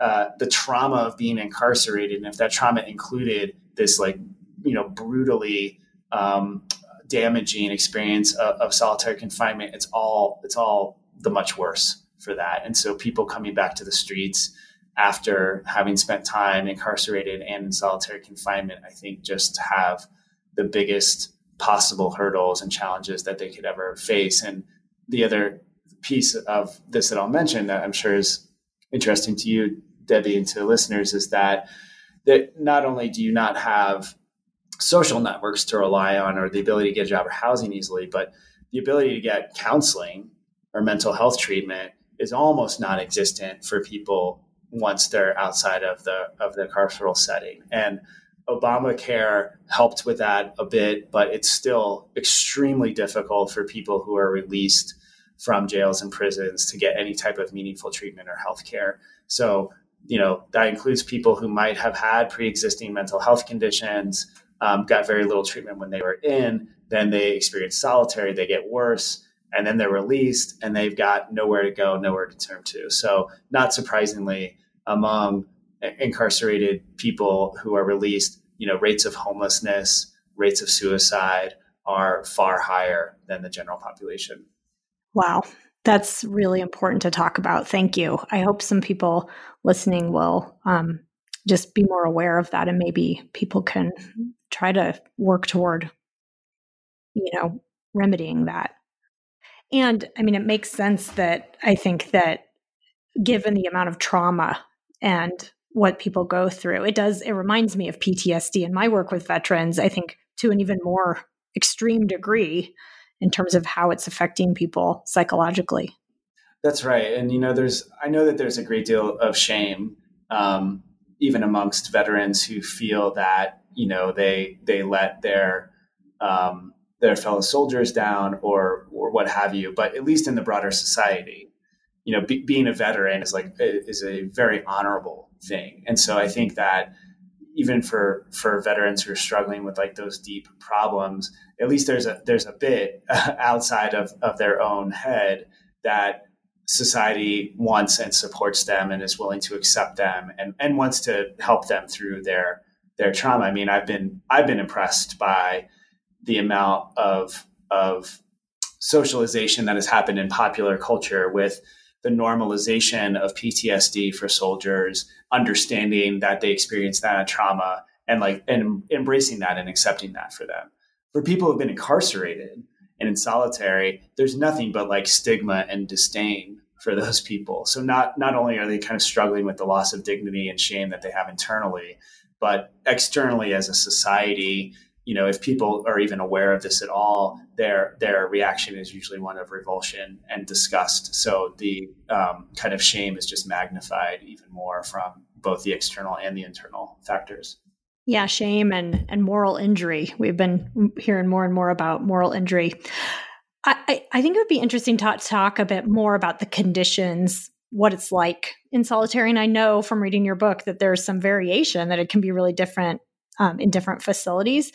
uh, the trauma of being incarcerated, and if that trauma included this like you know brutally um, damaging experience of, of solitary confinement, it's all it's all the much worse for that. And so people coming back to the streets after having spent time incarcerated and in solitary confinement, I think just have the biggest possible hurdles and challenges that they could ever face. And the other piece of this that I'll mention that I'm sure is interesting to you, Debbie, and to listeners is that that not only do you not have social networks to rely on or the ability to get a job or housing easily, but the ability to get counseling or mental health treatment is almost non-existent for people once they're outside of the of the carceral setting. And Obamacare helped with that a bit, but it's still extremely difficult for people who are released from jails and prisons to get any type of meaningful treatment or health care. So, you know, that includes people who might have had pre existing mental health conditions, um, got very little treatment when they were in, then they experience solitary, they get worse, and then they're released and they've got nowhere to go, nowhere to turn to. So, not surprisingly, among incarcerated people who are released, you know, rates of homelessness, rates of suicide are far higher than the general population. Wow. That's really important to talk about. Thank you. I hope some people listening will um, just be more aware of that and maybe people can try to work toward, you know, remedying that. And I mean, it makes sense that I think that given the amount of trauma and what people go through. It does, it reminds me of PTSD in my work with veterans, I think to an even more extreme degree in terms of how it's affecting people psychologically. That's right. And, you know, there's, I know that there's a great deal of shame, um, even amongst veterans who feel that, you know, they, they let their, um, their fellow soldiers down or, or what have you. But at least in the broader society, you know, be, being a veteran is like, is a very honorable thing. And so I think that even for for veterans who are struggling with like those deep problems, at least there's a there's a bit [LAUGHS] outside of of their own head that society wants and supports them and is willing to accept them and and wants to help them through their their trauma. I mean, I've been I've been impressed by the amount of of socialization that has happened in popular culture with the normalization of PTSD for soldiers, understanding that they experienced that trauma and like and embracing that and accepting that for them. For people who've been incarcerated and in solitary, there's nothing but like stigma and disdain for those people. So not not only are they kind of struggling with the loss of dignity and shame that they have internally, but externally as a society, you know, if people are even aware of this at all, their their reaction is usually one of revulsion and disgust. So the um, kind of shame is just magnified even more from both the external and the internal factors. Yeah, shame and and moral injury. We've been hearing more and more about moral injury. I, I think it would be interesting to talk a bit more about the conditions, what it's like in solitary. And I know from reading your book that there's some variation that it can be really different um, in different facilities.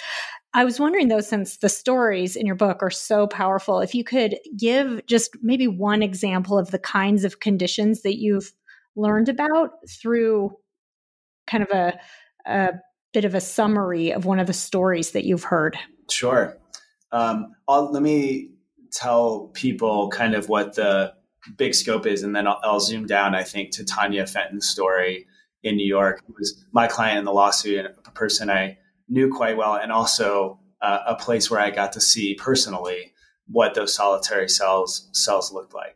I was wondering though, since the stories in your book are so powerful, if you could give just maybe one example of the kinds of conditions that you've learned about through kind of a, a bit of a summary of one of the stories that you've heard. Sure. Um, let me tell people kind of what the big scope is, and then I'll, I'll zoom down, I think, to Tanya Fenton's story in New York, who was my client in the lawsuit and a person I knew quite well, and also uh, a place where I got to see personally what those solitary cells cells looked like.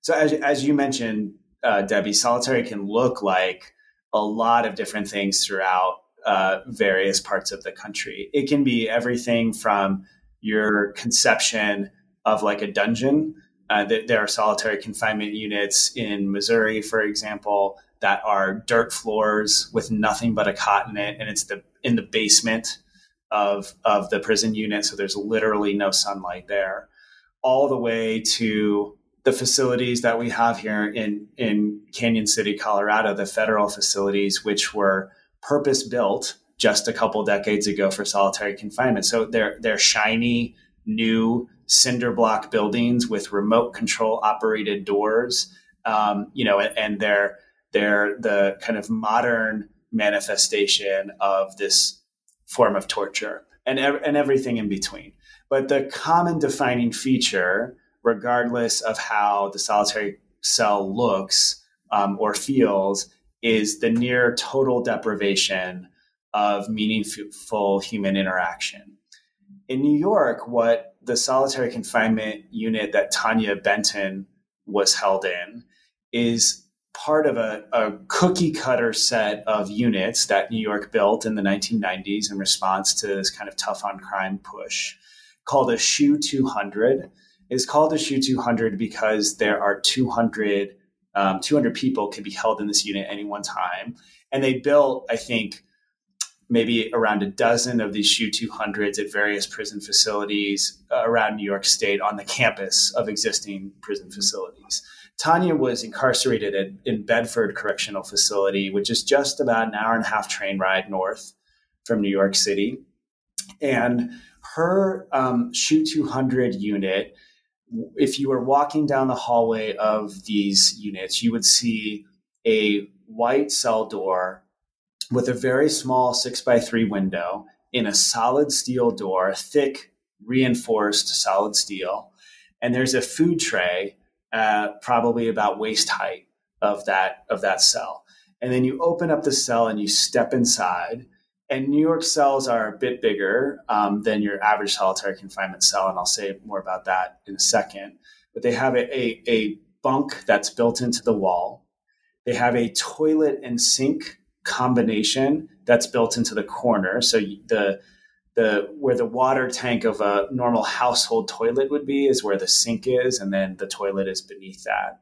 So, as, as you mentioned, uh, Debbie, solitary can look like a lot of different things throughout uh, various parts of the country. It can be everything from your conception of like a dungeon. Uh, there are solitary confinement units in Missouri, for example, that are dirt floors with nothing but a cot in it, and it's the in the basement of of the prison unit, so there's literally no sunlight there. All the way to the facilities that we have here in in Cañon City, Colorado, the federal facilities, which were purpose built just a couple decades ago for solitary confinement. So they're they're shiny, new cinder block buildings with remote control operated doors. Um, you know, and they're they're the kind of modern manifestation of this form of torture and, and everything in between. But the common defining feature, regardless of how the solitary cell looks um, or feels, is the near total deprivation of meaningful human interaction. In New York, what the solitary confinement unit that Tanya Benton was held in is part of a, a, cookie cutter set of units that New York built in the 1990s in response to this kind of tough on crime push called a SHU 200. It's called a SHU 200 because there are 200, um, 200 people can be held in this unit any one time. And they built, I think, maybe around a dozen of these SHU 200s at various prison facilities uh, around New York State on the campus of existing prison facilities. Tanya was incarcerated at, in Bedford Correctional Facility, which is just about an hour and a half train ride north from New York City. And her um, SHU 200 unit, if you were walking down the hallway of these units, you would see a white cell door with a very small six by three window in a solid steel door, thick, reinforced solid steel. And there's a food tray uh, probably about waist height of that of that cell. And then you open up the cell and you step inside. And New York cells are a bit bigger um, than your average solitary confinement cell, and I'll say more about that in a second. But they have a, a, a bunk that's built into the wall. They have a toilet and sink combination that's built into the corner. So the the where the water tank of a normal household toilet would be is where the sink is, and then the toilet is beneath that.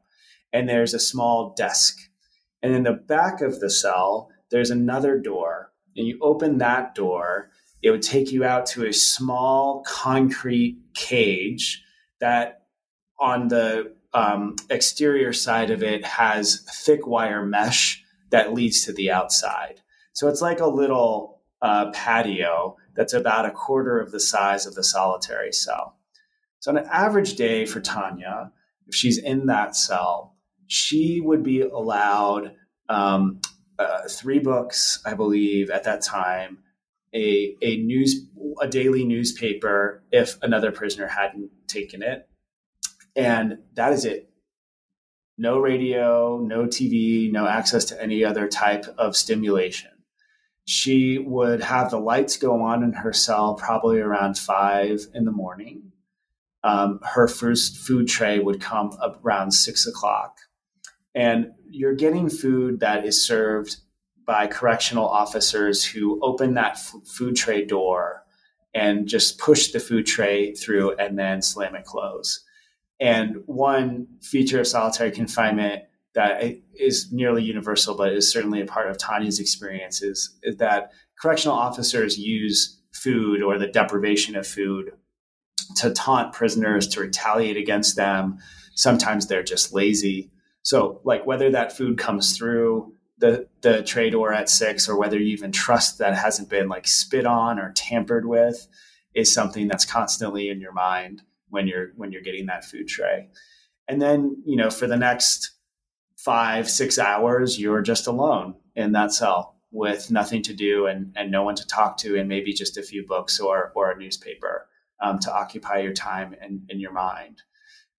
And there's a small desk. And in the back of the cell, there's another door. And you open that door, it would take you out to a small concrete cage that on the um, exterior side of it has thick wire mesh that leads to the outside. So it's like a little uh, patio that's about a quarter of the size of the solitary cell. So, on an average day for Tanya, if she's in that cell, she would be allowed um, uh, three books, I believe, at that time, a, a news a daily newspaper if another prisoner hadn't taken it, and that is it. No radio, no TV, no access to any other type of stimulation she would have the lights go on in her cell probably around five in the morning. Um, her first food tray would come around six o'clock. And you're getting food that is served by correctional officers who open that f- food tray door and just push the food tray through and then slam it close. And one feature of solitary confinement that is nearly universal, but is certainly a part of Tanya's experience is, is that correctional officers use food or the deprivation of food to taunt prisoners, to retaliate against them. Sometimes they're just lazy. So, like whether that food comes through the the tray door at six, or whether you even trust that hasn't been like spit on or tampered with, is something that's constantly in your mind when you're when you're getting that food tray. And then, you know, for the next five, six hours, you're just alone in that cell with nothing to do and, and no one to talk to, and maybe just a few books or, or a newspaper um, to occupy your time and, your mind.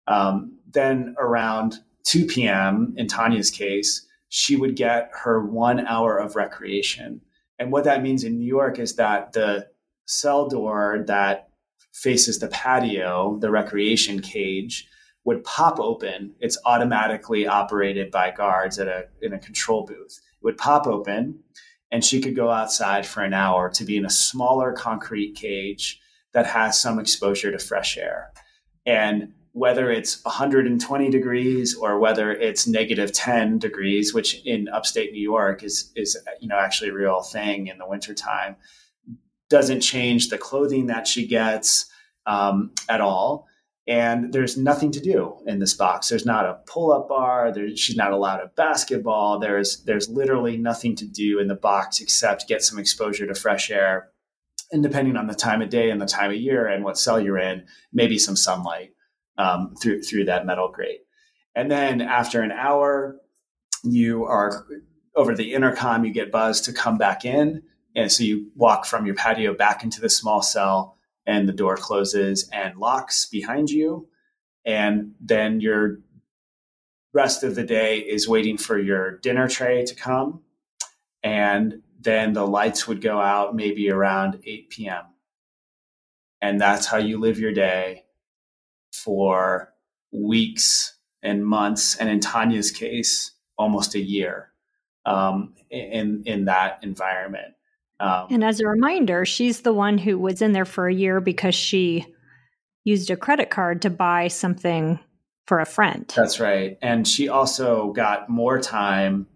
Um, then around 2 p.m., in Tanya's case, she would get her one hour of recreation. And what that means in New York is that the cell door that faces the patio, the recreation cage, would pop open. It's automatically operated by guards at a in a control booth. It would pop open, and she could go outside for an hour to be in a smaller concrete cage that has some exposure to fresh air. And whether it's 120 degrees or whether it's negative 10 degrees, which in upstate New York is is you know actually a real thing in the wintertime, doesn't change the clothing that she gets um, at all. And there's nothing to do in this box. There's not a pull-up bar. There, she's not allowed a basketball. There's there's literally nothing to do in the box except get some exposure to fresh air. And depending on the time of day and the time of year and what cell you're in, maybe some sunlight um, through through that metal grate. And then after an hour, you are over the intercom. You get buzzed to come back in, and so you walk from your patio back into the small cell, and the door closes and locks behind you. And then your rest of the day is waiting for your dinner tray to come, and then the lights would go out maybe around 8 p.m. And that's how you live your day for weeks and months, and in Tanya's case, almost a year um, in in that environment. Um, and as a reminder, she's the one who was in there for a year because she used a credit card to buy something for a friend. That's right, and she also got more time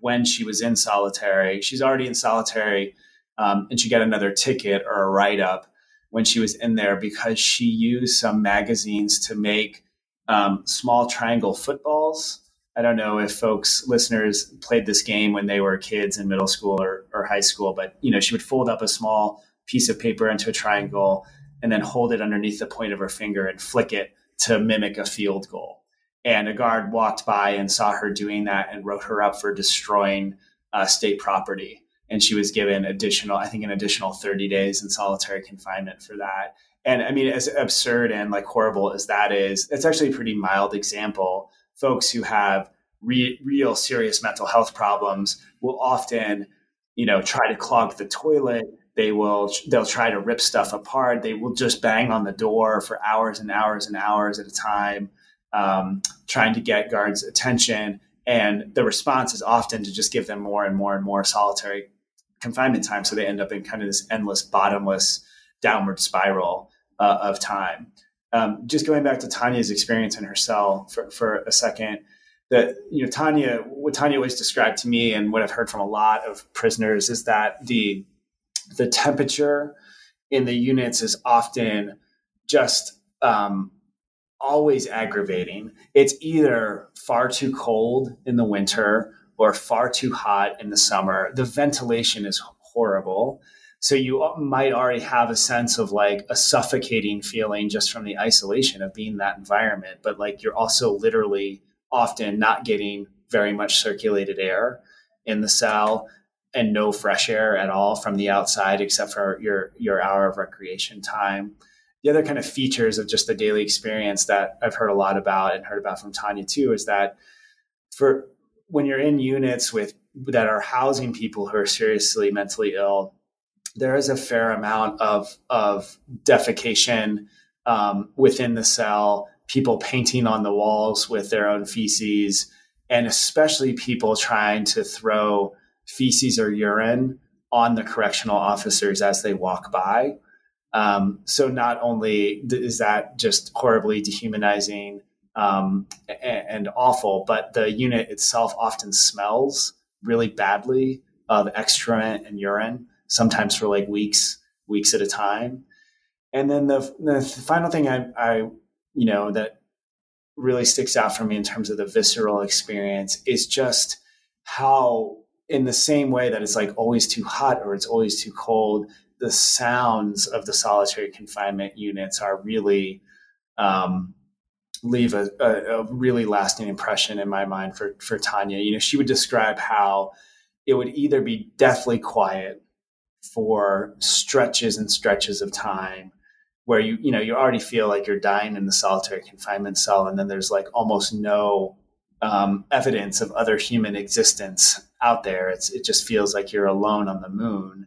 when she was in solitary. She's already in solitary, um, and she got another ticket or a write up when she was in there because she used some magazines to make um, small triangle footballs. I don't know if folks, listeners, played this game when they were kids in middle school or, or high school, but you know, she would fold up a small piece of paper into a triangle and then hold it underneath the point of her finger and flick it to mimic a field goal. And a guard walked by and saw her doing that and wrote her up for destroying uh, state property and she was given additional, I think, an additional 30 days in solitary confinement for that. And I mean, as absurd and like horrible as that is, it's actually a pretty mild example. Folks who have re- real serious mental health problems will often, you know, try to clog the toilet. They will, they'll try to rip stuff apart. They will just bang on the door for hours and hours and hours at a time, um, trying to get guards' attention. And the response is often to just give them more and more and more solitary confinement time. So they end up in kind of this endless, bottomless downward spiral uh, of time. Um, just going back to Tanya's experience in her cell for, for a second, that you know Tanya, what Tanya always described to me, and what I've heard from a lot of prisoners is that the the temperature in the units is often just um, always aggravating. It's either far too cold in the winter or far too hot in the summer. The ventilation is horrible. So you might already have a sense of like a suffocating feeling just from the isolation of being in that environment. But like you're also literally often not getting very much circulated air in the cell and no fresh air at all from the outside except for your your hour of recreation time. The other kind of features of just the daily experience that I've heard a lot about and heard about from Tanya too is that for when you're in units with that are housing people who are seriously mentally ill, there is a fair amount of of defecation um, within the cell. People painting on the walls with their own feces, and especially people trying to throw feces or urine on the correctional officers as they walk by. Um, so not only is that just horribly dehumanizing um, and, and, awful, but the unit itself often smells really badly of excrement and urine, sometimes for like weeks, weeks at a time. And then the, the final thing I, I, you know, that really sticks out for me in terms of the visceral experience is just how, in the same way that it's like always too hot or it's always too cold, the sounds of the solitary confinement units are really um, leave a, a, a, really lasting impression in my mind for for Tanya. You know, she would describe how it would either be deathly quiet for stretches and stretches of time where you you know you already feel like you're dying in the solitary confinement cell and then there's like almost no um, evidence of other human existence out there. It's it just feels like you're alone on the moon.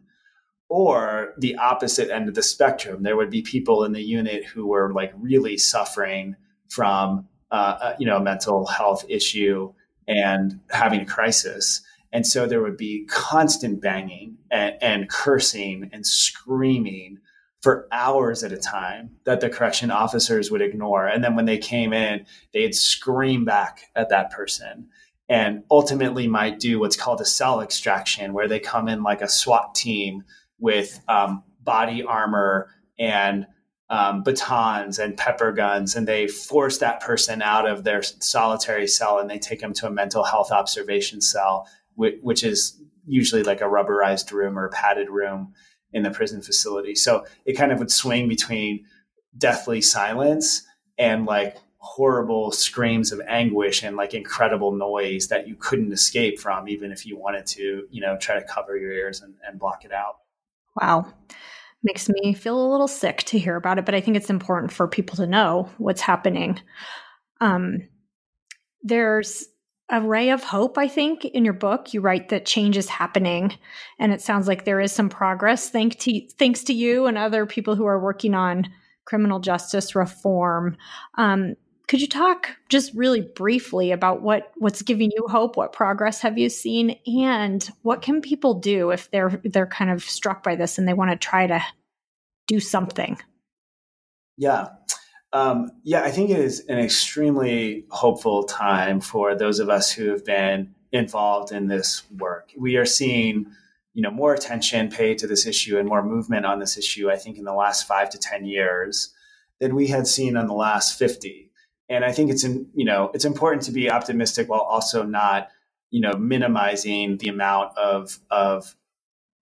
Or the opposite end of the spectrum. There would be people in the unit who were like really suffering from uh, you know a mental health issue and having a crisis And so there would be constant banging and, and cursing and screaming for hours at a time that the correction officers would ignore. And then when they came in, they'd scream back at that person. And ultimately might do what's called a cell extraction, where they come in like a SWAT team with um, body armor and um, batons and pepper guns, and they force that person out of their solitary cell and they take them to a mental health observation cell, which, is usually like a rubberized room or a padded room in the prison facility. So it kind of would swing between deathly silence and like horrible screams of anguish and like incredible noise that you couldn't escape from, even if you wanted to, you know, try to cover your ears and, and block it out. Wow makes me feel a little sick to hear about it, but I think it's important for people to know what's happening. Um, there's a ray of hope, I think, in your book. You write that change is happening, and it sounds like there is some progress thanks to, thanks to you and other people who are working on criminal justice reform. Um, could you talk just really briefly about what what's giving you hope? What progress have you seen, and what can people do if they're they're kind of struck by this and they want to try to do something? Yeah. Um, yeah, I think it is an extremely hopeful time for those of us who have been involved in this work. We are seeing, you know, more attention paid to this issue and more movement on this issue. I think in the last five to ten years than we had seen in the last fifty and I think it's in, you know it's important to be optimistic while also not you know minimizing the amount of of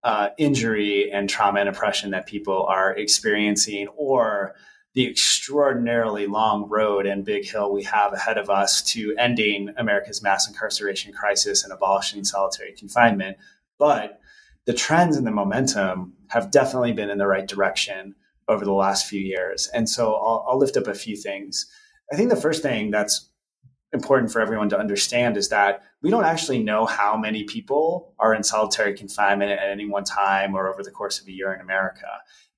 uh, injury and trauma and oppression that people are experiencing or the extraordinarily long road and big hill we have ahead of us to ending America's mass incarceration crisis and abolishing solitary confinement. But the trends and the momentum have definitely been in the right direction over the last few years. And so I'll, I'll lift up a few things. I think the first thing that's important for everyone to understand is that we don't actually know how many people are in solitary confinement at any one time or over the course of a year in America.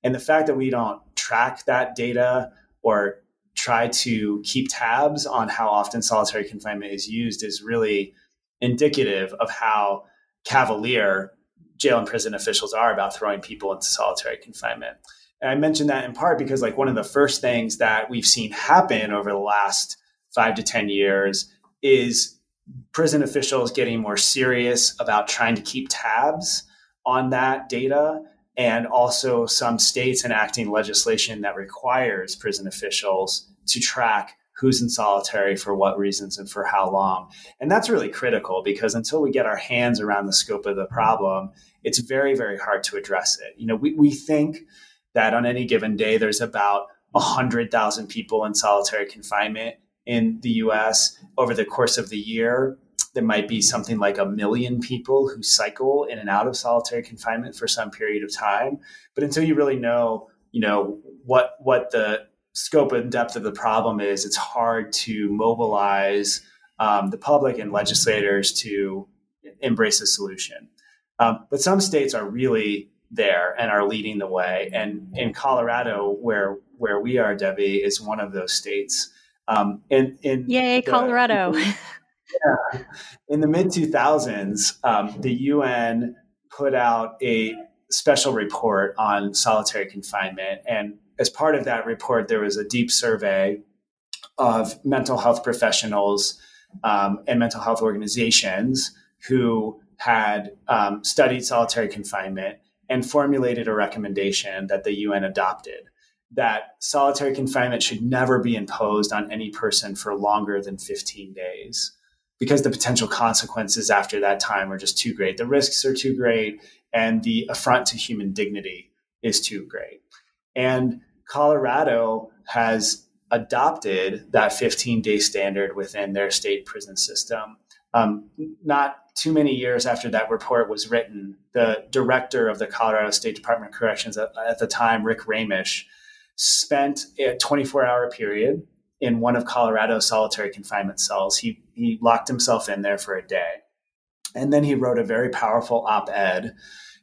And the fact that we don't track that data or try to keep tabs on how often solitary confinement is used is really indicative of how cavalier jail and prison officials are about throwing people into solitary confinement. And I mentioned that in part because like one of the first things that we've seen happen over the last five to 10 years is prison officials getting more serious about trying to keep tabs on that data and also some states enacting legislation that requires prison officials to track who's in solitary for what reasons and for how long. And that's really critical because until we get our hands around the scope of the problem, it's very, very hard to address it. You know, we, we think that on any given day, there's about 100,000 people in solitary confinement in the US. Over the course of the year, there might be something like a million people who cycle in and out of solitary confinement for some period of time. But until you really know, you know, what what the scope and depth of the problem is, it's hard to mobilize um, the public and legislators to embrace a solution. Um, but some states are really there and are leading the way. And in Colorado, where where we are, Debbie, is one of those states. Um, in, in Yay, the, Colorado! [LAUGHS] yeah, in the mid two thousands, um, the UN put out a special report on solitary confinement, and as part of that report, there was a deep survey of mental health professionals um, and mental health organizations who had um, studied solitary confinement and formulated a recommendation that the UN adopted that solitary confinement should never be imposed on any person for longer than 15 days because the potential consequences after that time are just too great. The risks are too great, and the affront to human dignity is too great. And Colorado has adopted that 15 day standard within their state prison system. Um, not too many years after that report was written, the director of the Colorado State Department of Corrections at, at the time, Rick Raemisch, spent a 24 hour period in one of Colorado's solitary confinement cells. He, he locked himself in there for a day. And then he wrote a very powerful op ed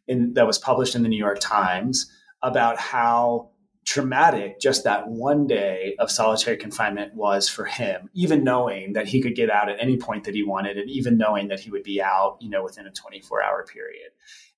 that was published in the New York Times about how traumatic just that one day of solitary confinement was for him, even knowing that he could get out at any point that he wanted, and even knowing that he would be out, you know, within a 24 hour period.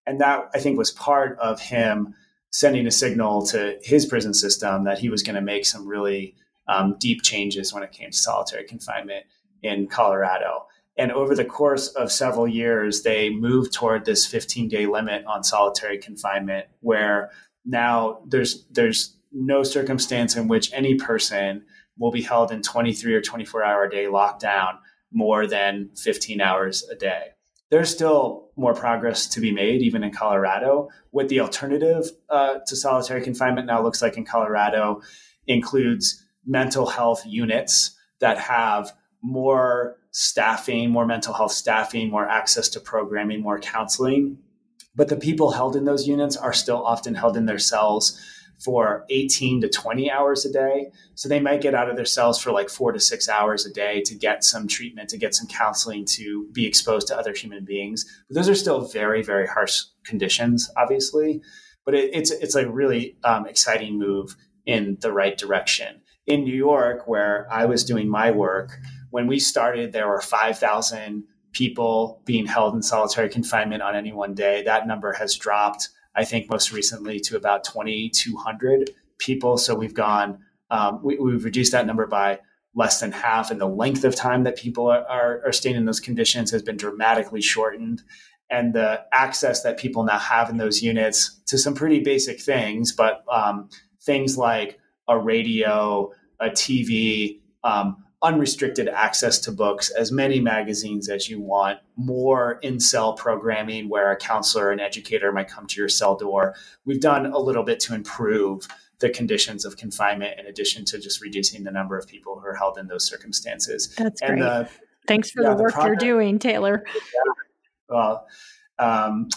And that I think was part of him sending a signal to his prison system that he was going to make some really um, deep changes when it came to solitary confinement in Colorado. And over the course of several years, they moved toward this 15 day limit on solitary confinement, where now there's there's no circumstance in which any person will be held in 23 or 24 hour a day lockdown more than 15 hours a day. There's still more progress to be made, even in Colorado. What the alternative uh, to solitary confinement now looks like in Colorado includes mental health units that have more staffing, more mental health staffing, more access to programming, more counseling. But the people held in those units are still often held in their cells for 18 to 20 hours a day. So they might get out of their cells for like four to six hours a day to get some treatment, to get some counseling, to be exposed to other human beings. But those are still very, very harsh conditions, obviously. But it, it's it's a really um, exciting move in the right direction. In New York, where I was doing my work, when we started, there were 5,000 people being held in solitary confinement on any one day. That number has dropped I think most recently to about 2,200 people. So we've gone, um, we, have reduced that number by less than half, and the length of time that people are, are, are staying in those conditions has been dramatically shortened. And the access that people now have in those units to some pretty basic things, but um, things like a radio, a TV, um, unrestricted access to books, as many magazines as you want, more in cell programming where a counselor and educator might come to your cell door. We've done a little bit to improve the conditions of confinement in addition to just reducing the number of people who are held in those circumstances. That's and great. The, Thanks for yeah, the work the you're doing, Taylor. Yeah. Well, um,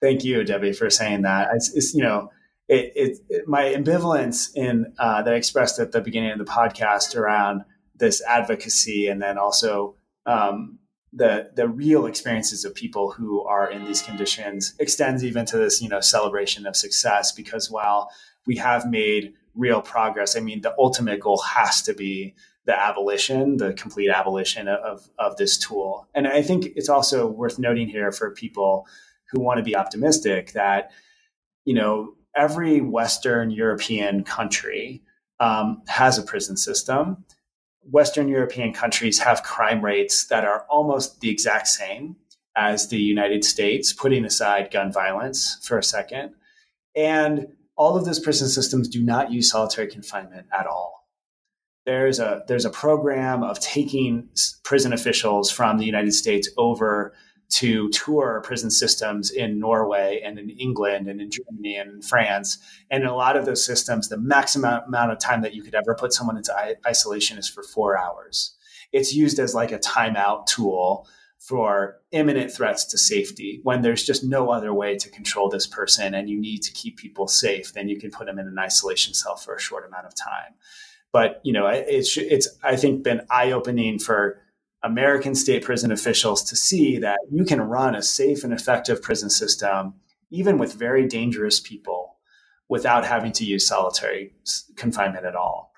thank you, Debbie, for saying that. It's, it's you know, it, it, it, my ambivalence in uh, that I expressed at the beginning of the podcast around this advocacy and then also um, the the real experiences of people who are in these conditions extends even to this you know celebration of success because while we have made real progress i mean the ultimate goal has to be the abolition the complete abolition of of this tool. And i think it's also worth noting here for people who want to be optimistic that you know every western european country um, has a prison system Western European countries have crime rates that are almost the exact same as the United States, putting aside gun violence for a second. And all of those prison systems do not use solitary confinement at all. There's a there's a program of taking prison officials from the United States over to tour prison systems in Norway and in England and in Germany and in France. And in a lot of those systems, the maximum amount of time that you could ever put someone into isolation is for four hours. It's used as like a timeout tool for imminent threats to safety when there's just no other way to control this person and you need to keep people safe then you can put them in an isolation cell for a short amount of time but you know it's it's i think been eye opening for American state prison officials to see that you can run a safe and effective prison system, even with very dangerous people, without having to use solitary confinement at all.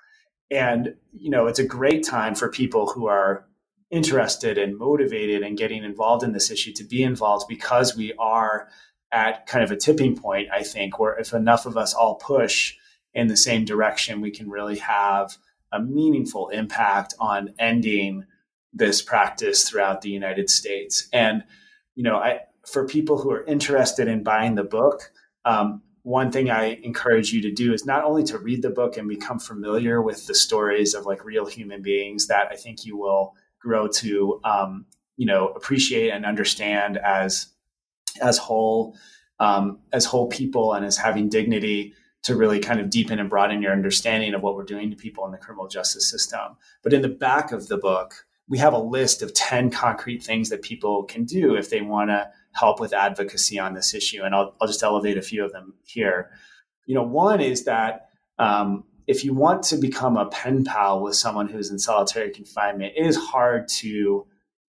And, you know, it's a great time for people who are interested and motivated and getting involved in this issue to be involved because we are at kind of a tipping point, I think, where if enough of us all push in the same direction, we can really have a meaningful impact on ending this practice throughout the United States. And, you know, I, for people who are interested in buying the book, um, one thing I encourage you to do is not only to read the book and become familiar with the stories of like real human beings that I think you will grow to, um, you know, appreciate and understand as as whole um, as whole people and as having dignity to really kind of deepen and broaden your understanding of what we're doing to people in the criminal justice system. But in the back of the book, we have a list of 10 concrete things that people can do if they want to help with advocacy on this issue. And I'll, I'll just elevate a few of them here. You know, one is that um, if you want to become a pen pal with someone who's in solitary confinement, it is hard to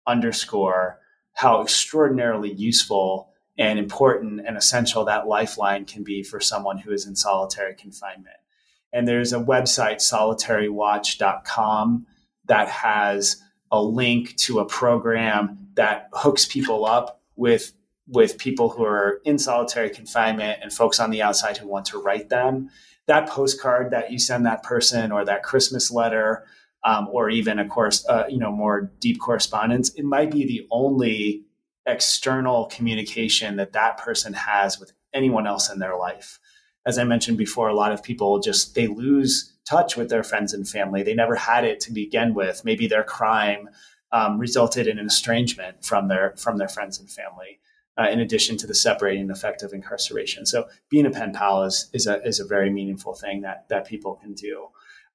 underscore how extraordinarily useful and important and essential that lifeline can be for someone who is in solitary confinement. And there's a website, solitarywatch.com, that has a link to a program that hooks people up with with people who are in solitary confinement and folks on the outside who want to write them. That postcard that you send that person or that Christmas letter um, or even of course uh, you know more deep correspondence it might be the only external communication that that person has with anyone else in their life as i mentioned before a lot of people just they lose touch with their friends and family. They never had it to begin with. Maybe their crime um, resulted in an estrangement from their from their friends and family uh, in addition to the separating effect of incarceration. So being a pen pal is, is a is a very meaningful thing that that people can do.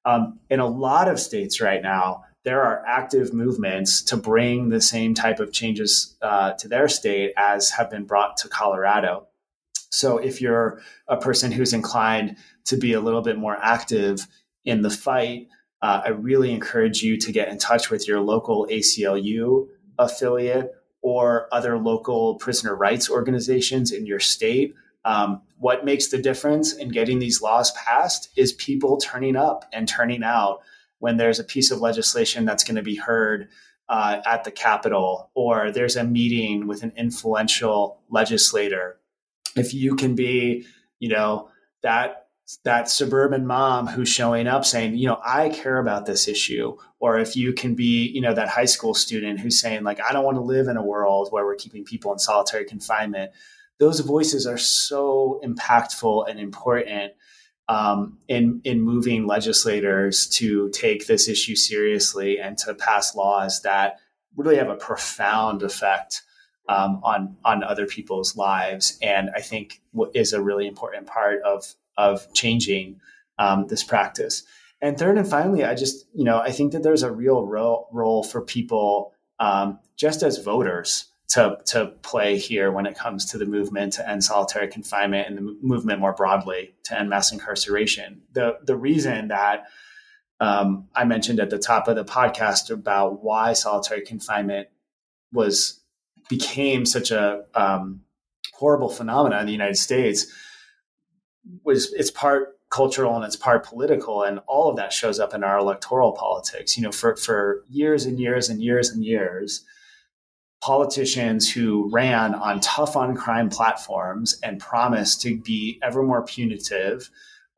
Um, in a lot of states right now, there are active movements to bring the same type of changes uh, to their state as have been brought to Colorado. So if you're a person who's inclined to be a little bit more active in the fight, uh, I really encourage you to get in touch with your local ACLU affiliate or other local prisoner rights organizations in your state um, what makes the difference in getting these laws passed is people turning up and turning out when there's a piece of legislation that's going to be heard uh, at the Capitol or there's a meeting with an influential legislator. If you can be, you know, that that suburban mom who's showing up saying, you know, I care about this issue, or if you can be, you know, that high school student who's saying, like, I don't want to live in a world where we're keeping people in solitary confinement. Those voices are so impactful and important um, in in moving legislators to take this issue seriously and to pass laws that really have a profound effect um, on on other people's lives. And I think what is a really important part of of changing um, this practice. And third and finally, I just you know I think that there's a real role, role for people um, just as voters to to play here when it comes to the movement to end solitary confinement and the movement more broadly to end mass incarceration. The the reason that um, I mentioned at the top of the podcast about why solitary confinement was became such a um, horrible phenomenon in the United States was it's part cultural and it's part political and all of that shows up in our electoral politics. You know for for years and years and years and years politicians who ran on tough on crime platforms and promised to be ever more punitive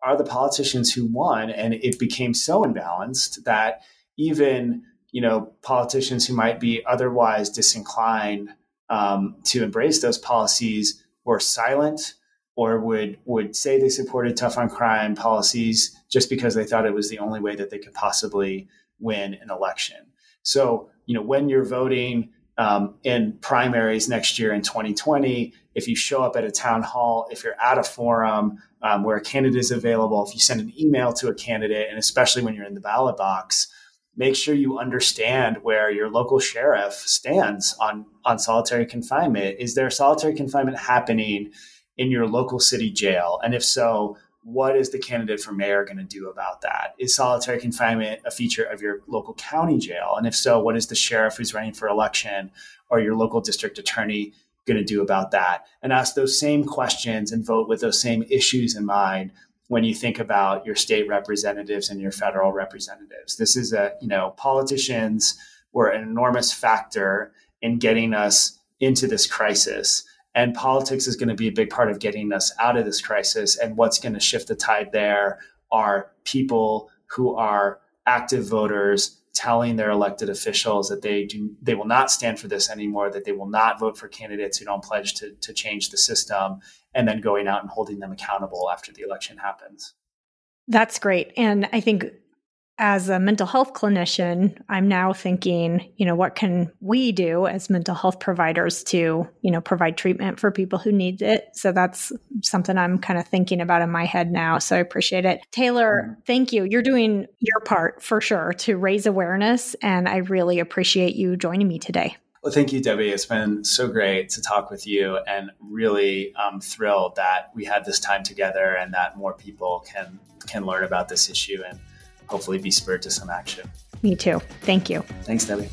are the politicians who won and it became so imbalanced that even you know politicians who might be otherwise disinclined um, to embrace those policies were silent or would would say they supported tough on crime policies just because they thought it was the only way that they could possibly win an election so you know when you're voting um, in primaries next year in 2020. If you show up at a town hall, if you're at a forum um, where a candidate is available, if you send an email to a candidate, and especially when you're in the ballot box, make sure you understand where your local sheriff stands on, on solitary confinement. Is there solitary confinement happening in your local city jail? And if so, what is the candidate for mayor going to do about that? Is solitary confinement a feature of your local county jail? And if so, what is the sheriff who's running for election or your local district attorney going to do about that? And ask those same questions and vote with those same issues in mind when you think about your state representatives and your federal representatives. This is a, you know, politicians were an enormous factor in getting us into this crisis. And politics is going to be a big part of getting us out of this crisis. And what's going to shift the tide there are people who are active voters telling their elected officials that they do they will not stand for this anymore, that they will not vote for candidates who don't pledge to, to change the system, and then going out and holding them accountable after the election happens. That's great. And I think as a mental health clinician, I'm now thinking, you know, what can we do as mental health providers to, you know, provide treatment for people who need it? So that's something I'm kind of thinking about in my head now. So I appreciate it. Taylor, mm-hmm. thank you. You're doing your part for sure to raise awareness. And I really appreciate you joining me today. Well, thank you, Debbie. It's been so great to talk with you and really um, thrilled that we had this time together and that more people can can learn about this issue and hopefully be spurred to some action. Me too. Thank you. Thanks, Debbie.